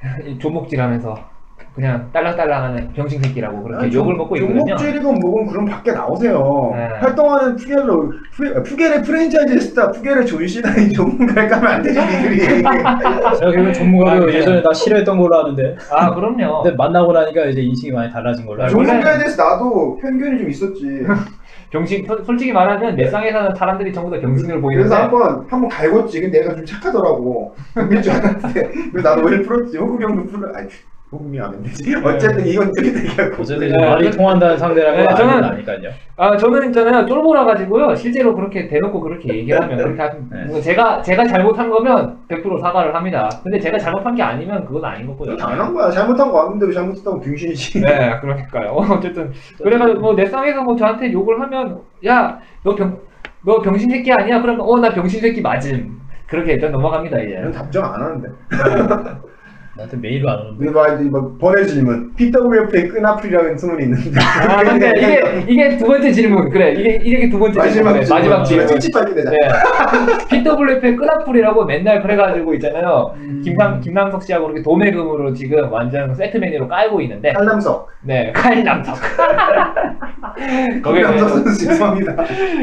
조목질하면서 그냥 딸랑딸랑하는 병신 새끼라고 그렇게 욕을 먹고 있거든요. 종목질이건 뭐건 그럼 밖에 나오세요. 네. 활동하는 푸겔로 푸, 푸겔의 프랜차이즈 스타 푸겔의 존시나이 전문가를 까면 안 되지 니들이. 제가 결국 전무가도 아, 네. 예전에 다 싫어했던 걸로 아는데. 아 그럼요. 근데 만나고 나니까 이제 인식이 많이 달라진 걸로 알고. 전문가에 대해서 나도 편견이 좀 있었지. 병신 솔- 솔직히 말하면 내 쌍에 사는 사람들이 전부 다 병신으로 보이는데 그래서 한번 한번 갈궜지. 근데 내가 좀 착하더라고. 그럴 줄 알았는데. 그래서 나도 오히려 풀었지. 호국이 형도 풀어. 아니 호국이 하면 되지. 어쨌든 이건 되게 되게 어쨌든 이제 네, 말이 그- 통한다는 상대라고 네, 저는- 나니까요. 아 저는 있잖아요 쫄보라 가지고요 실제로 그렇게 대놓고 그렇게 얘기를 하면 그렇게 하면 네. 뭐 제가 제가 잘못한 거면 100% 사과를 합니다. 근데 제가 잘못한 게 아니면 그건 아닌 거고요. 당연한 거야. 잘못한 거 왔는데 왜 잘못했다고 병신이지. 네, 그러니까요. 어쨌든 그래가지고 뭐 내 쌍에서 뭐 저한테 욕을 하면 야 너 병 너 병신 새끼 아니야? 그러면 어 나 병신 새끼 맞음. 그렇게 일단 넘어갑니다 이제. 난 답장 안 하는데. 나한테 메일 안 오는데. 뭐, 뭐 번외 질문. PWF의 끈아풀이라는 소문이 있는데. 아 근데 이게 이게 두 번째 질문 그래 이게 이게 두 번째 질문 그래. 마지막 질문 찝찝하게 되잖아. 네. PWF의 끈앞풀이라고 맨날 그래가지고 있잖아요. 김남 김남석 씨하고 그렇게 도매금으로 지금 완전 세트 메뉴로 깔고 있는데, 한남석. 네 칼남석. 거기에 한남석 대해서 선수 죄송합니다.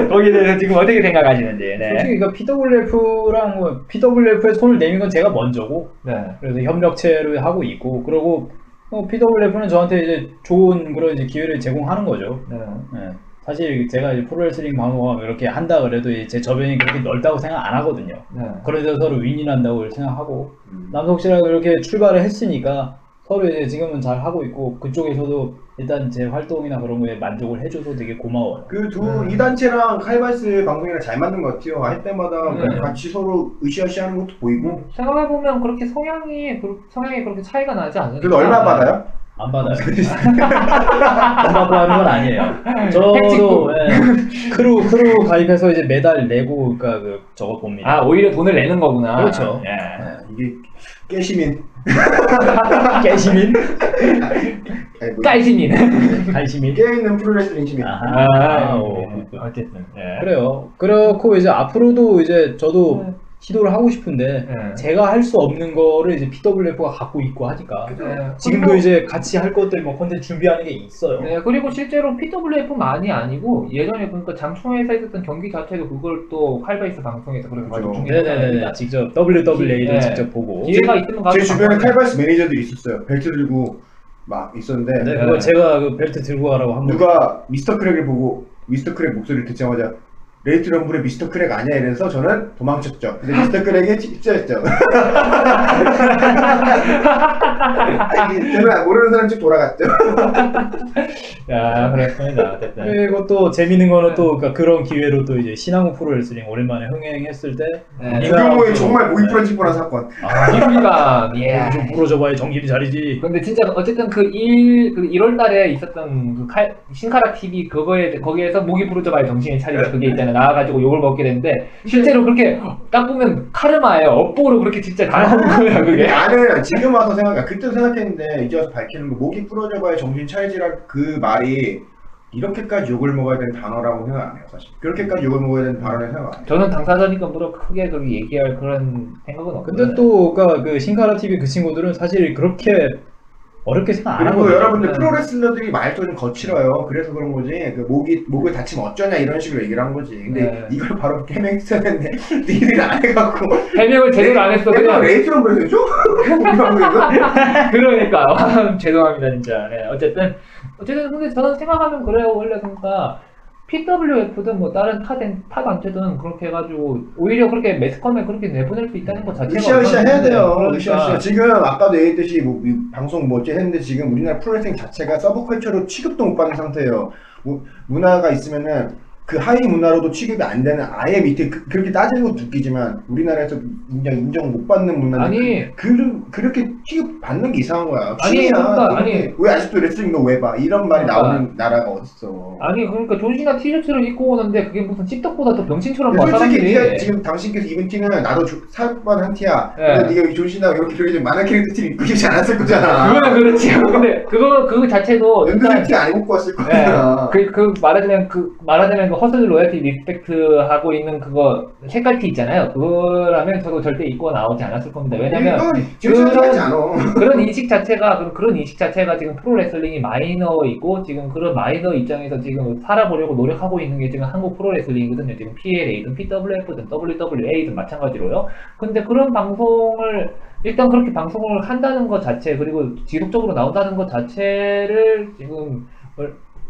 거기에 대해서 지금 어떻게 생각하시는지. 네. 솔직히 그러니까 PWF랑 뭐 PWF에 손을 내민 건 제가 먼저고 네. 그래서 협력 체를 하고 있고 그리고 뭐 PWF는 저한테 이제 좋은 그런 이제 기회를 제공하는 거죠. 네. 예. 사실 제가 이제 프로레슬링 방송을 이렇게 한다 그래도 제 저변이 그렇게 넓다고 생각 안 하거든요. 네. 그래서 서로 윈윈한다고 생각하고 음. 남석 씨랑 이렇게 출발을 했으니까 서로 이제 지금은 잘 하고 있고 그쪽에서도 일단 제 활동이나 그런 거에 만족을 해줘서 되게 고마워요. 그두 음. 이 단체랑 칼바스 방송이랑 잘 맞는 것 같아요. 할 때마다 네. 같이 서로 으쌰으쌰하는 것도 보이고. 생각해 보면 그렇게 성향이 그- 성향이 그렇게 차이가 나지 않으니까. 그래도 얼마 받아요? 안 받아요. 안 받고 하는 건 아니에요. 저도. 예, crew crew 가입해서 이제 매달 내고 그러니까 그 저거 봅니다. 아 오히려 돈을 내는 거구나. 그렇죠. 예. 예. 이게 깨시민. 깨시민, 아니, 뭐 깔시민. 깨있는 프로레슬링 시민. 아하. 아, 오. 어쨌든. 예. 그래요. 그렇고 이제 앞으로도 이제 저도 네. 시도를 하고 싶은데 예. 제가 할 수 없는 거를 이제 PWF가 갖고 있고 하니까 예. 지금도 그리고- 이제 같이 할 것들 뭐 콘텐츠 준비하는 게 있어요. 네, 그리고 실제로 PWF만이 아니고 예전에 그러니까 장충에서 있었던 경기 자체도 그걸 또 칼바이스 방송에서 그렇게 그렇죠. 네네네. 직접 WWA를 네. 직접 보고. 기회가 있으면 가서 제 주변에 칼바스 매니저들이 있었어요. 벨트 들고 막 있었는데 네, 그거 제가 그 벨트 들고 가라고 한 번. 누가 미스터 크랙을 보고 미스터 크랙 목소리를 듣자마자 레이트 럼블의 미스터 크랙 아니야 이래서 저는 도망쳤죠. 근데 미스터 크랙이 입자였죠. 저는 모르는 사람 쪽 돌아갔죠. 야, 그렇습니다. 그리고 또 재밌는 거는 또 그러니까 그런 기회로 또 이제 신한국 프로레슬링 오랜만에 흥행했을 때 네. 그 규모의 정말 목이 부러질 뻔한 사건. 아, 김미감, 예. 좀 부러져봐야 정신이 차리지. 근데 진짜 어쨌든 그 1, 그 1월 달에 있었던 그 칼, 신카라 TV 그거에, 거기에서 목이 부러져봐야 정신이 차리고 그게 있잖아요. 나와가지고 욕을 먹게 되는데, 실제로 그렇게 딱 보면 카르마예요. 업보로 그렇게 진짜 당하는 거야, 그게. 나는 지금 와서 생각해. 그때도 생각했는데 이제 와서 밝히는 거 목이 부러져봐야 정신 차리지란 그 말이 이렇게까지 욕을 먹어야 되는 단어라고 생각 안 해요 사실. 그렇게까지 욕을 먹어야 되는 단어라고 생각 안 해요. 저는 당사자니까 뭐라 크게 그렇게 얘기할 그런 생각은 없고. 근데 또 그러니까 그 신카라 TV 그 친구들은 사실 그렇게 어렵게 생각 안 하거든요. 여러분들 네. 프로레슬러들이 말도 좀 거칠어요. 그래서 그런 거지. 그 목이 목을 다치면 어쩌냐 이런 식으로 얘기를 한 거지. 근데 네. 이걸 바로 해명했어야 되는데 니들이 안 해갖고 해명을 제대로 안 했어. 그냥 그냥. 레이트로 보내줘? 이런 거 그러니까. 죄송합니다, 진짜. 네, 어쨌든. 어쨌든, 근데 저는 생각하면 그래요. 원래 그러니까. PWF든 뭐 다른 타, 단- 타 단체든 그렇게 해가지고 오히려 그렇게 매스컴에 그렇게 내보낼 수 있다는 것 자체가 으쌰으쌰 해야 돼요. 그러니까. 으쌰으쌰. 지금 아까도 얘기했듯이 뭐, 이 방송 뭐 어째 했는데 지금 우리나라 프로레슬링 자체가 서브컬처로 취급도 못 받는 상태예요. 뭐, 문화가 있으면은 그 하위 문화로도 취급이 안 되는 아예 밑에 그, 렇게 따지는 것도 웃기지만 우리나라에서 그냥 인정 못 받는 문화인데 아니. 그, 그, 그 렇게 취급 받는 게 이상한 거야. 아니. 그러니까, 아니. 왜 아직도 레슬링 너왜 봐? 이런 말이 그러니까. 나오는 나라가 어딨어. 아니 그러니까 존시나 티셔츠를 입고 오는데 그게 무슨 십덕보다 더 병신처럼 봐 솔직히 사람들이 지금 당신께서 입은 티는 나도 사육당한 티야. 네. 근데 네가 존시나 이렇게 저렇게 좀 만화 캐릭터 티를 입고 싶지 않았을 거잖아. 그거는 그렇지 근데 그거 그 자체도 일단 티안 입고 왔을 네, 거야. 그, 그 말하자면 그 말하자면 그 Hustle Loyalty Respect 하고 있는 그거 색깔 티 있잖아요 그거라면 저도 절대 입고 나오지 않았을 겁니다 왜냐면 그런-. 그런 인식 자체가 그런- 그런 인식 자체가 지금 프로레슬링이 마이너이고 지금 그런 마이너 입장에서 지금 살아보려고 노력하고 있는 게 지금 한국 프로레슬링이거든요. 지금 PLA든 PWF든 WWA든 마찬가지로요. 근데 그런 방송을 일단 그렇게 방송을 한다는 것 자체 그리고 지속적으로 나온다는 것 자체를 지금 어,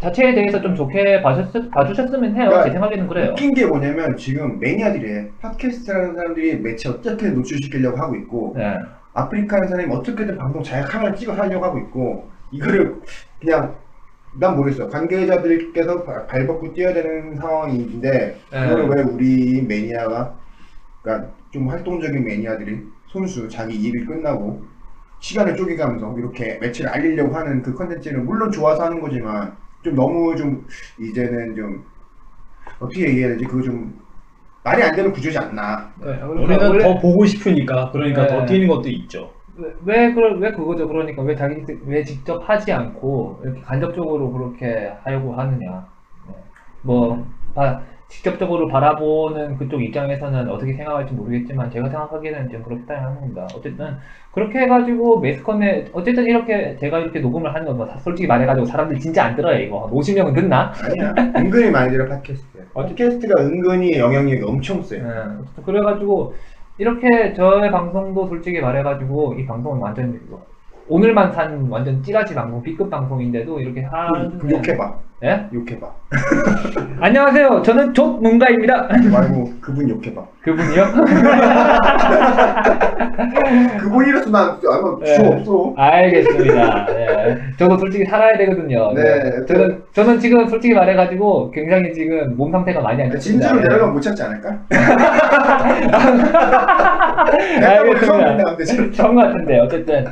자체에 대해서 좀 좋게 봐주셨, 봐주셨으면 해요. 그러니까 제 생각에는 그래요. 웃긴 게 뭐냐면 지금 매니아들이 팟캐스트라는 사람들이 매체 어떻게 노출시키려고 하고 있고 네. 아프리카는 사람이 어떻게든 방송 잘 카메라 찍어 하려고 하고 있고 이거를 그냥 난 모르겠어 관계자들께서 발- 발벗고 뛰어야 되는 상황인데 네. 그거를 왜 우리 매니아가 그러니까 좀 활동적인 매니아들이 손수 자기 일이 끝나고 시간을 쪼개가면서 이렇게 매체를 알리려고 하는 그 컨텐츠는 물론 좋아서 하는 거지만 좀 너무 좀 이제는 좀 어떻게 얘기해야 되지 그거 좀 말이 안 되는 구조지 않나 네, 그러니까 우리는 원래- 더 보고 싶으니까 그러니까 네. 더 뛰는 것도 있죠. 왜, 왜, 그, 왜 그거죠? 그러니까 왜 자기, 왜 직접 하지 않고 이렇게 간접적으로 그렇게 하려고 하느냐. 네. 뭐, 아, 직접적으로 바라보는 그쪽 입장에서는 어떻게 생각할지 모르겠지만 제가 생각하기에는 좀 그렇다 합니다. 어쨌든 그렇게 해가지고 매스컴에 어쨌든 이렇게 제가 이렇게 녹음을 하는 거 솔직히 말해가지고 사람들이 진짜 안 들어요 이거 50명은 듣나? 아니야. 은근히 많이 들어 팟캐스트. 팟캐스트가 은근히 영향력이 엄청 세요. 네, 그래가지고 이렇게 저의 방송도 솔직히 말해가지고 이 방송은 완전 오늘만 산 완전 찌라시 방송 B급 방송인데도 이렇게 하는 그, 그 욕해봐. 예? 욕해봐. 안녕하세요 저는 족문가입니다 말고 그분 욕해봐. 그분이요? 그분이라서 난 아무 네. 주 없어. 알겠습니다 네. 저도 솔직히 살아야 되거든요 네. 저는, 저는 지금 솔직히 말해가지고 굉장히 지금 몸 상태가 많이 안 좋습니다 진주로 네. 내려가면 못 찾지 않을까? 뭐 알겠습니다. 처음 같은데 어쨌든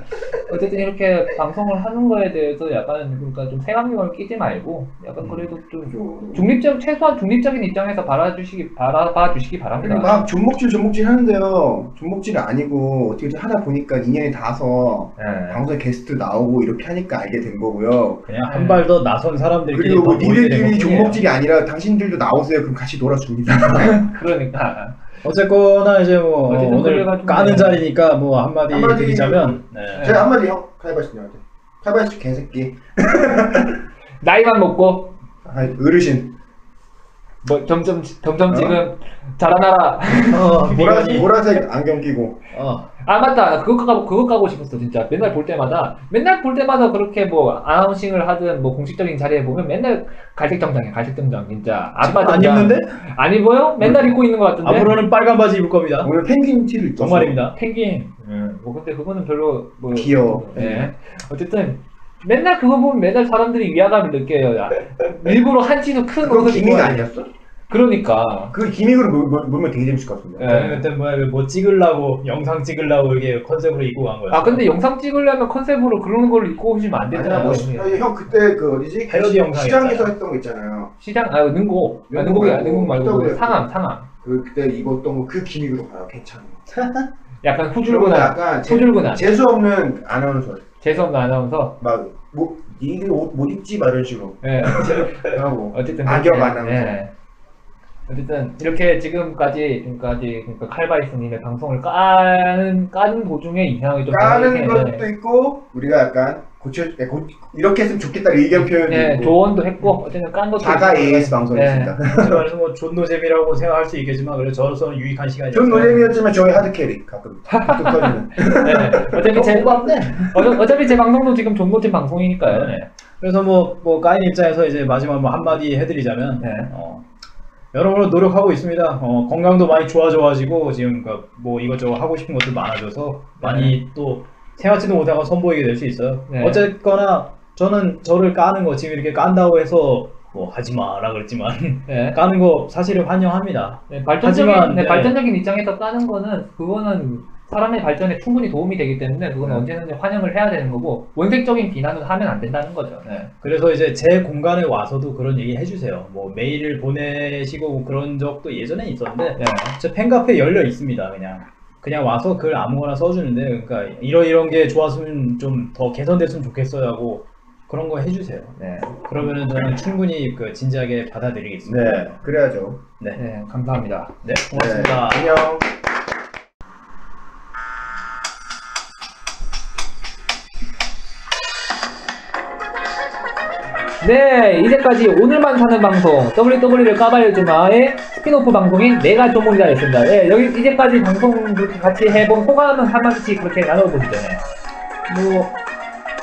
어쨌든 이렇게 방송을 하는 거에 대해서 약간 그러니까 좀 색안경을 끼지 말고 약간 그래도 좀 중립적 최소한 중립적인 입장에서 바라주시기 바라봐 주시기 바랍니다. 그리고 막 존목질 존목질 하는데요. 존목질이 아니고 어떻게 하다 보니까 인연이 닿아서 네. 방송에 게스트 나오고 이렇게 하니까 알게 된 거고요. 그냥 한 발 더 나선 사람들끼리 그리고 뭐 니들끼리. 존목질이 아니라 당신들도 나오세요. 그럼 같이 놀아줍니다. 그러니까 어쨌거나 이제 뭐 오늘 까는 네. 자리니까 뭐 한마디, 한마디 드리자면 네. 제가 한마디 형 칼바스님한테 칼바스 개새끼 나이만 먹고 아, 어르신 뭐 점점 점점 어? 지금 자라나라. 어, 보라, 보라색 안경 끼고 어, 아 맞다 그거 까고 그거 까고 싶었어 진짜 맨날 볼 때마다 맨날 볼 때마다 그렇게 뭐 아나운싱을 하든 뭐 공식적인 자리에 보면 맨날 갈색 정장이야 갈색 정장 진짜 아빠 안 정장 입는데? 안 입어요? 맨날 입고 있는 것 같은데 앞으로는 빨간 바지 입을 겁니다. 오늘 펭귄 티를 입었어. 정말입니다. 펭귄. 뭐 근데 그거는 별로 뭐 귀여워. 예. 어쨌든 맨날 그거 보면 맨날 사람들이 위화감을 느껴요. 야, 일부러 한치도 큰 그거 옷을 기믹 입어야- 아니었어? 그러니까. 그 기믹으로 물- 물- 물면 되게 재밌을 것 같은데. 예. 저는 그때 뭐야 뭐 찍으려고 영상 찍으려고 이게 컨셉으로 입고 간 거예요. 아 근데 영상 찍으려면 컨셉으로 그런 걸 입고 오시면 안 아니야, 되잖아요. 뭐, 아니, 형 그때 그 어디지? 패러디 영상이었잖아요. 시장에서 했던 거 있잖아요. 시장 아 능곡 아, 능곡 능곡이 말고 능곡 말고 또 그. 상암 상암. 그 그때 입었던 거 그 기믹으로 가요. 괜찮아. 약간 후줄근한 약간 재- 후줄근한 재수 없는 아나운서 재수없는 아나운서. 막뭐 니들 옷못 입지 막 이런 식으로 예. 하고 어쨌든 악역 그렇게, 아나운서. 예. 어쨌든 이렇게 지금까지 지금까지 그러니까 칼바이스님의 방송을 까는 까는 도중에 이상하게 좀 까는 이렇게, 것도 있고 우리가 약간 고쳐 야, 고, 이렇게 했으면 좋겠다 의견 예, 있고 조언도 했고 어쨌든 깐 것도 자가 있고. AS 방송이었습니다. 그래서 뭐 존 노잼이라고 생각할 수 있겠지만 그래 저로서는 유익한 시간이었어요. 전 노잼이었지만 저희 hard carry 가끔 가끔 터지는. 네. 어차피 제. 어, 어차피 제 방송도 지금 존노잼 방송이니까요. 네. 그래서 뭐, 뭐, 까인 입장에서 이제 마지막 뭐 한마디 해드리자면, 네. 어, 여러모로 노력하고 있습니다. 어, 건강도 많이 좋아져가지고, 지금 그뭐 이것저것 하고 싶은 것도 많아져서, 많이 또 생각지도 못하고 선보이게 될 수 있어요. 네. 어쨌거나, 저는 저를 까는 거, 지금 이렇게 깐다고 해서, 뭐 하지 마라 그랬지만, 네. 까는 거 사실은 환영합니다. 네, 발전적인 하지만, 네, 네. 발전적인 입장에서 까는 거는 그거는 사람의 발전에 충분히 도움이 되기 때문에 그건 네. 언제든지 환영을 해야 되는 거고 원색적인 비난은 하면 안 된다는 거죠. 네. 그래서 이제 제 공간에 와서도 그런 얘기 해주세요. 뭐 메일을 보내시고 뭐 그런 적도 예전에 있었는데, 네. 제 팬카페 열려 있습니다. 그냥 그냥 와서 글 아무거나 써주는데 그러니까 이런 이런 게 좋았으면 좀 더 개선됐으면 좋겠어요 하고 그런 거 해주세요. 네. 그러면은 저는 충분히 그 진지하게 받아들이겠습니다. 네, 그래야죠. 네, 네, 감사합니다. 네, 고맙습니다. 네, 안녕. 네, 이제까지 오늘만 사는 방송 WW를 까발려주마의 스피노프 방송인 내가 조문이다였습니다. 네, 여기 이제까지 방송 그렇게 같이 해본 소감은 한 마디씩 그렇게 나눠보시죠. 네. 뭐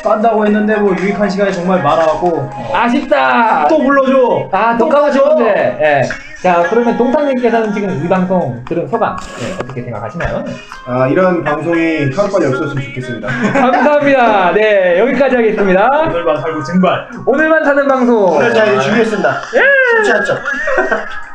깐다고 했는데 뭐 유익한 시간이 정말 어, 아쉽다. 또 불러줘. 아, 또 불러줘. 건데. 예. 자, 그러면 동상님께서는 지금 이 방송 들은 소감 네, 어떻게 생각하시나요? 아 이런 방송이 하루빨리 없었으면 좋겠습니다. 감사합니다. 네, 여기까지 하겠습니다. 오늘만 살고 증발. 오늘만 사는 방송. 오늘 잘 준비했습니다. 쉽지 않죠?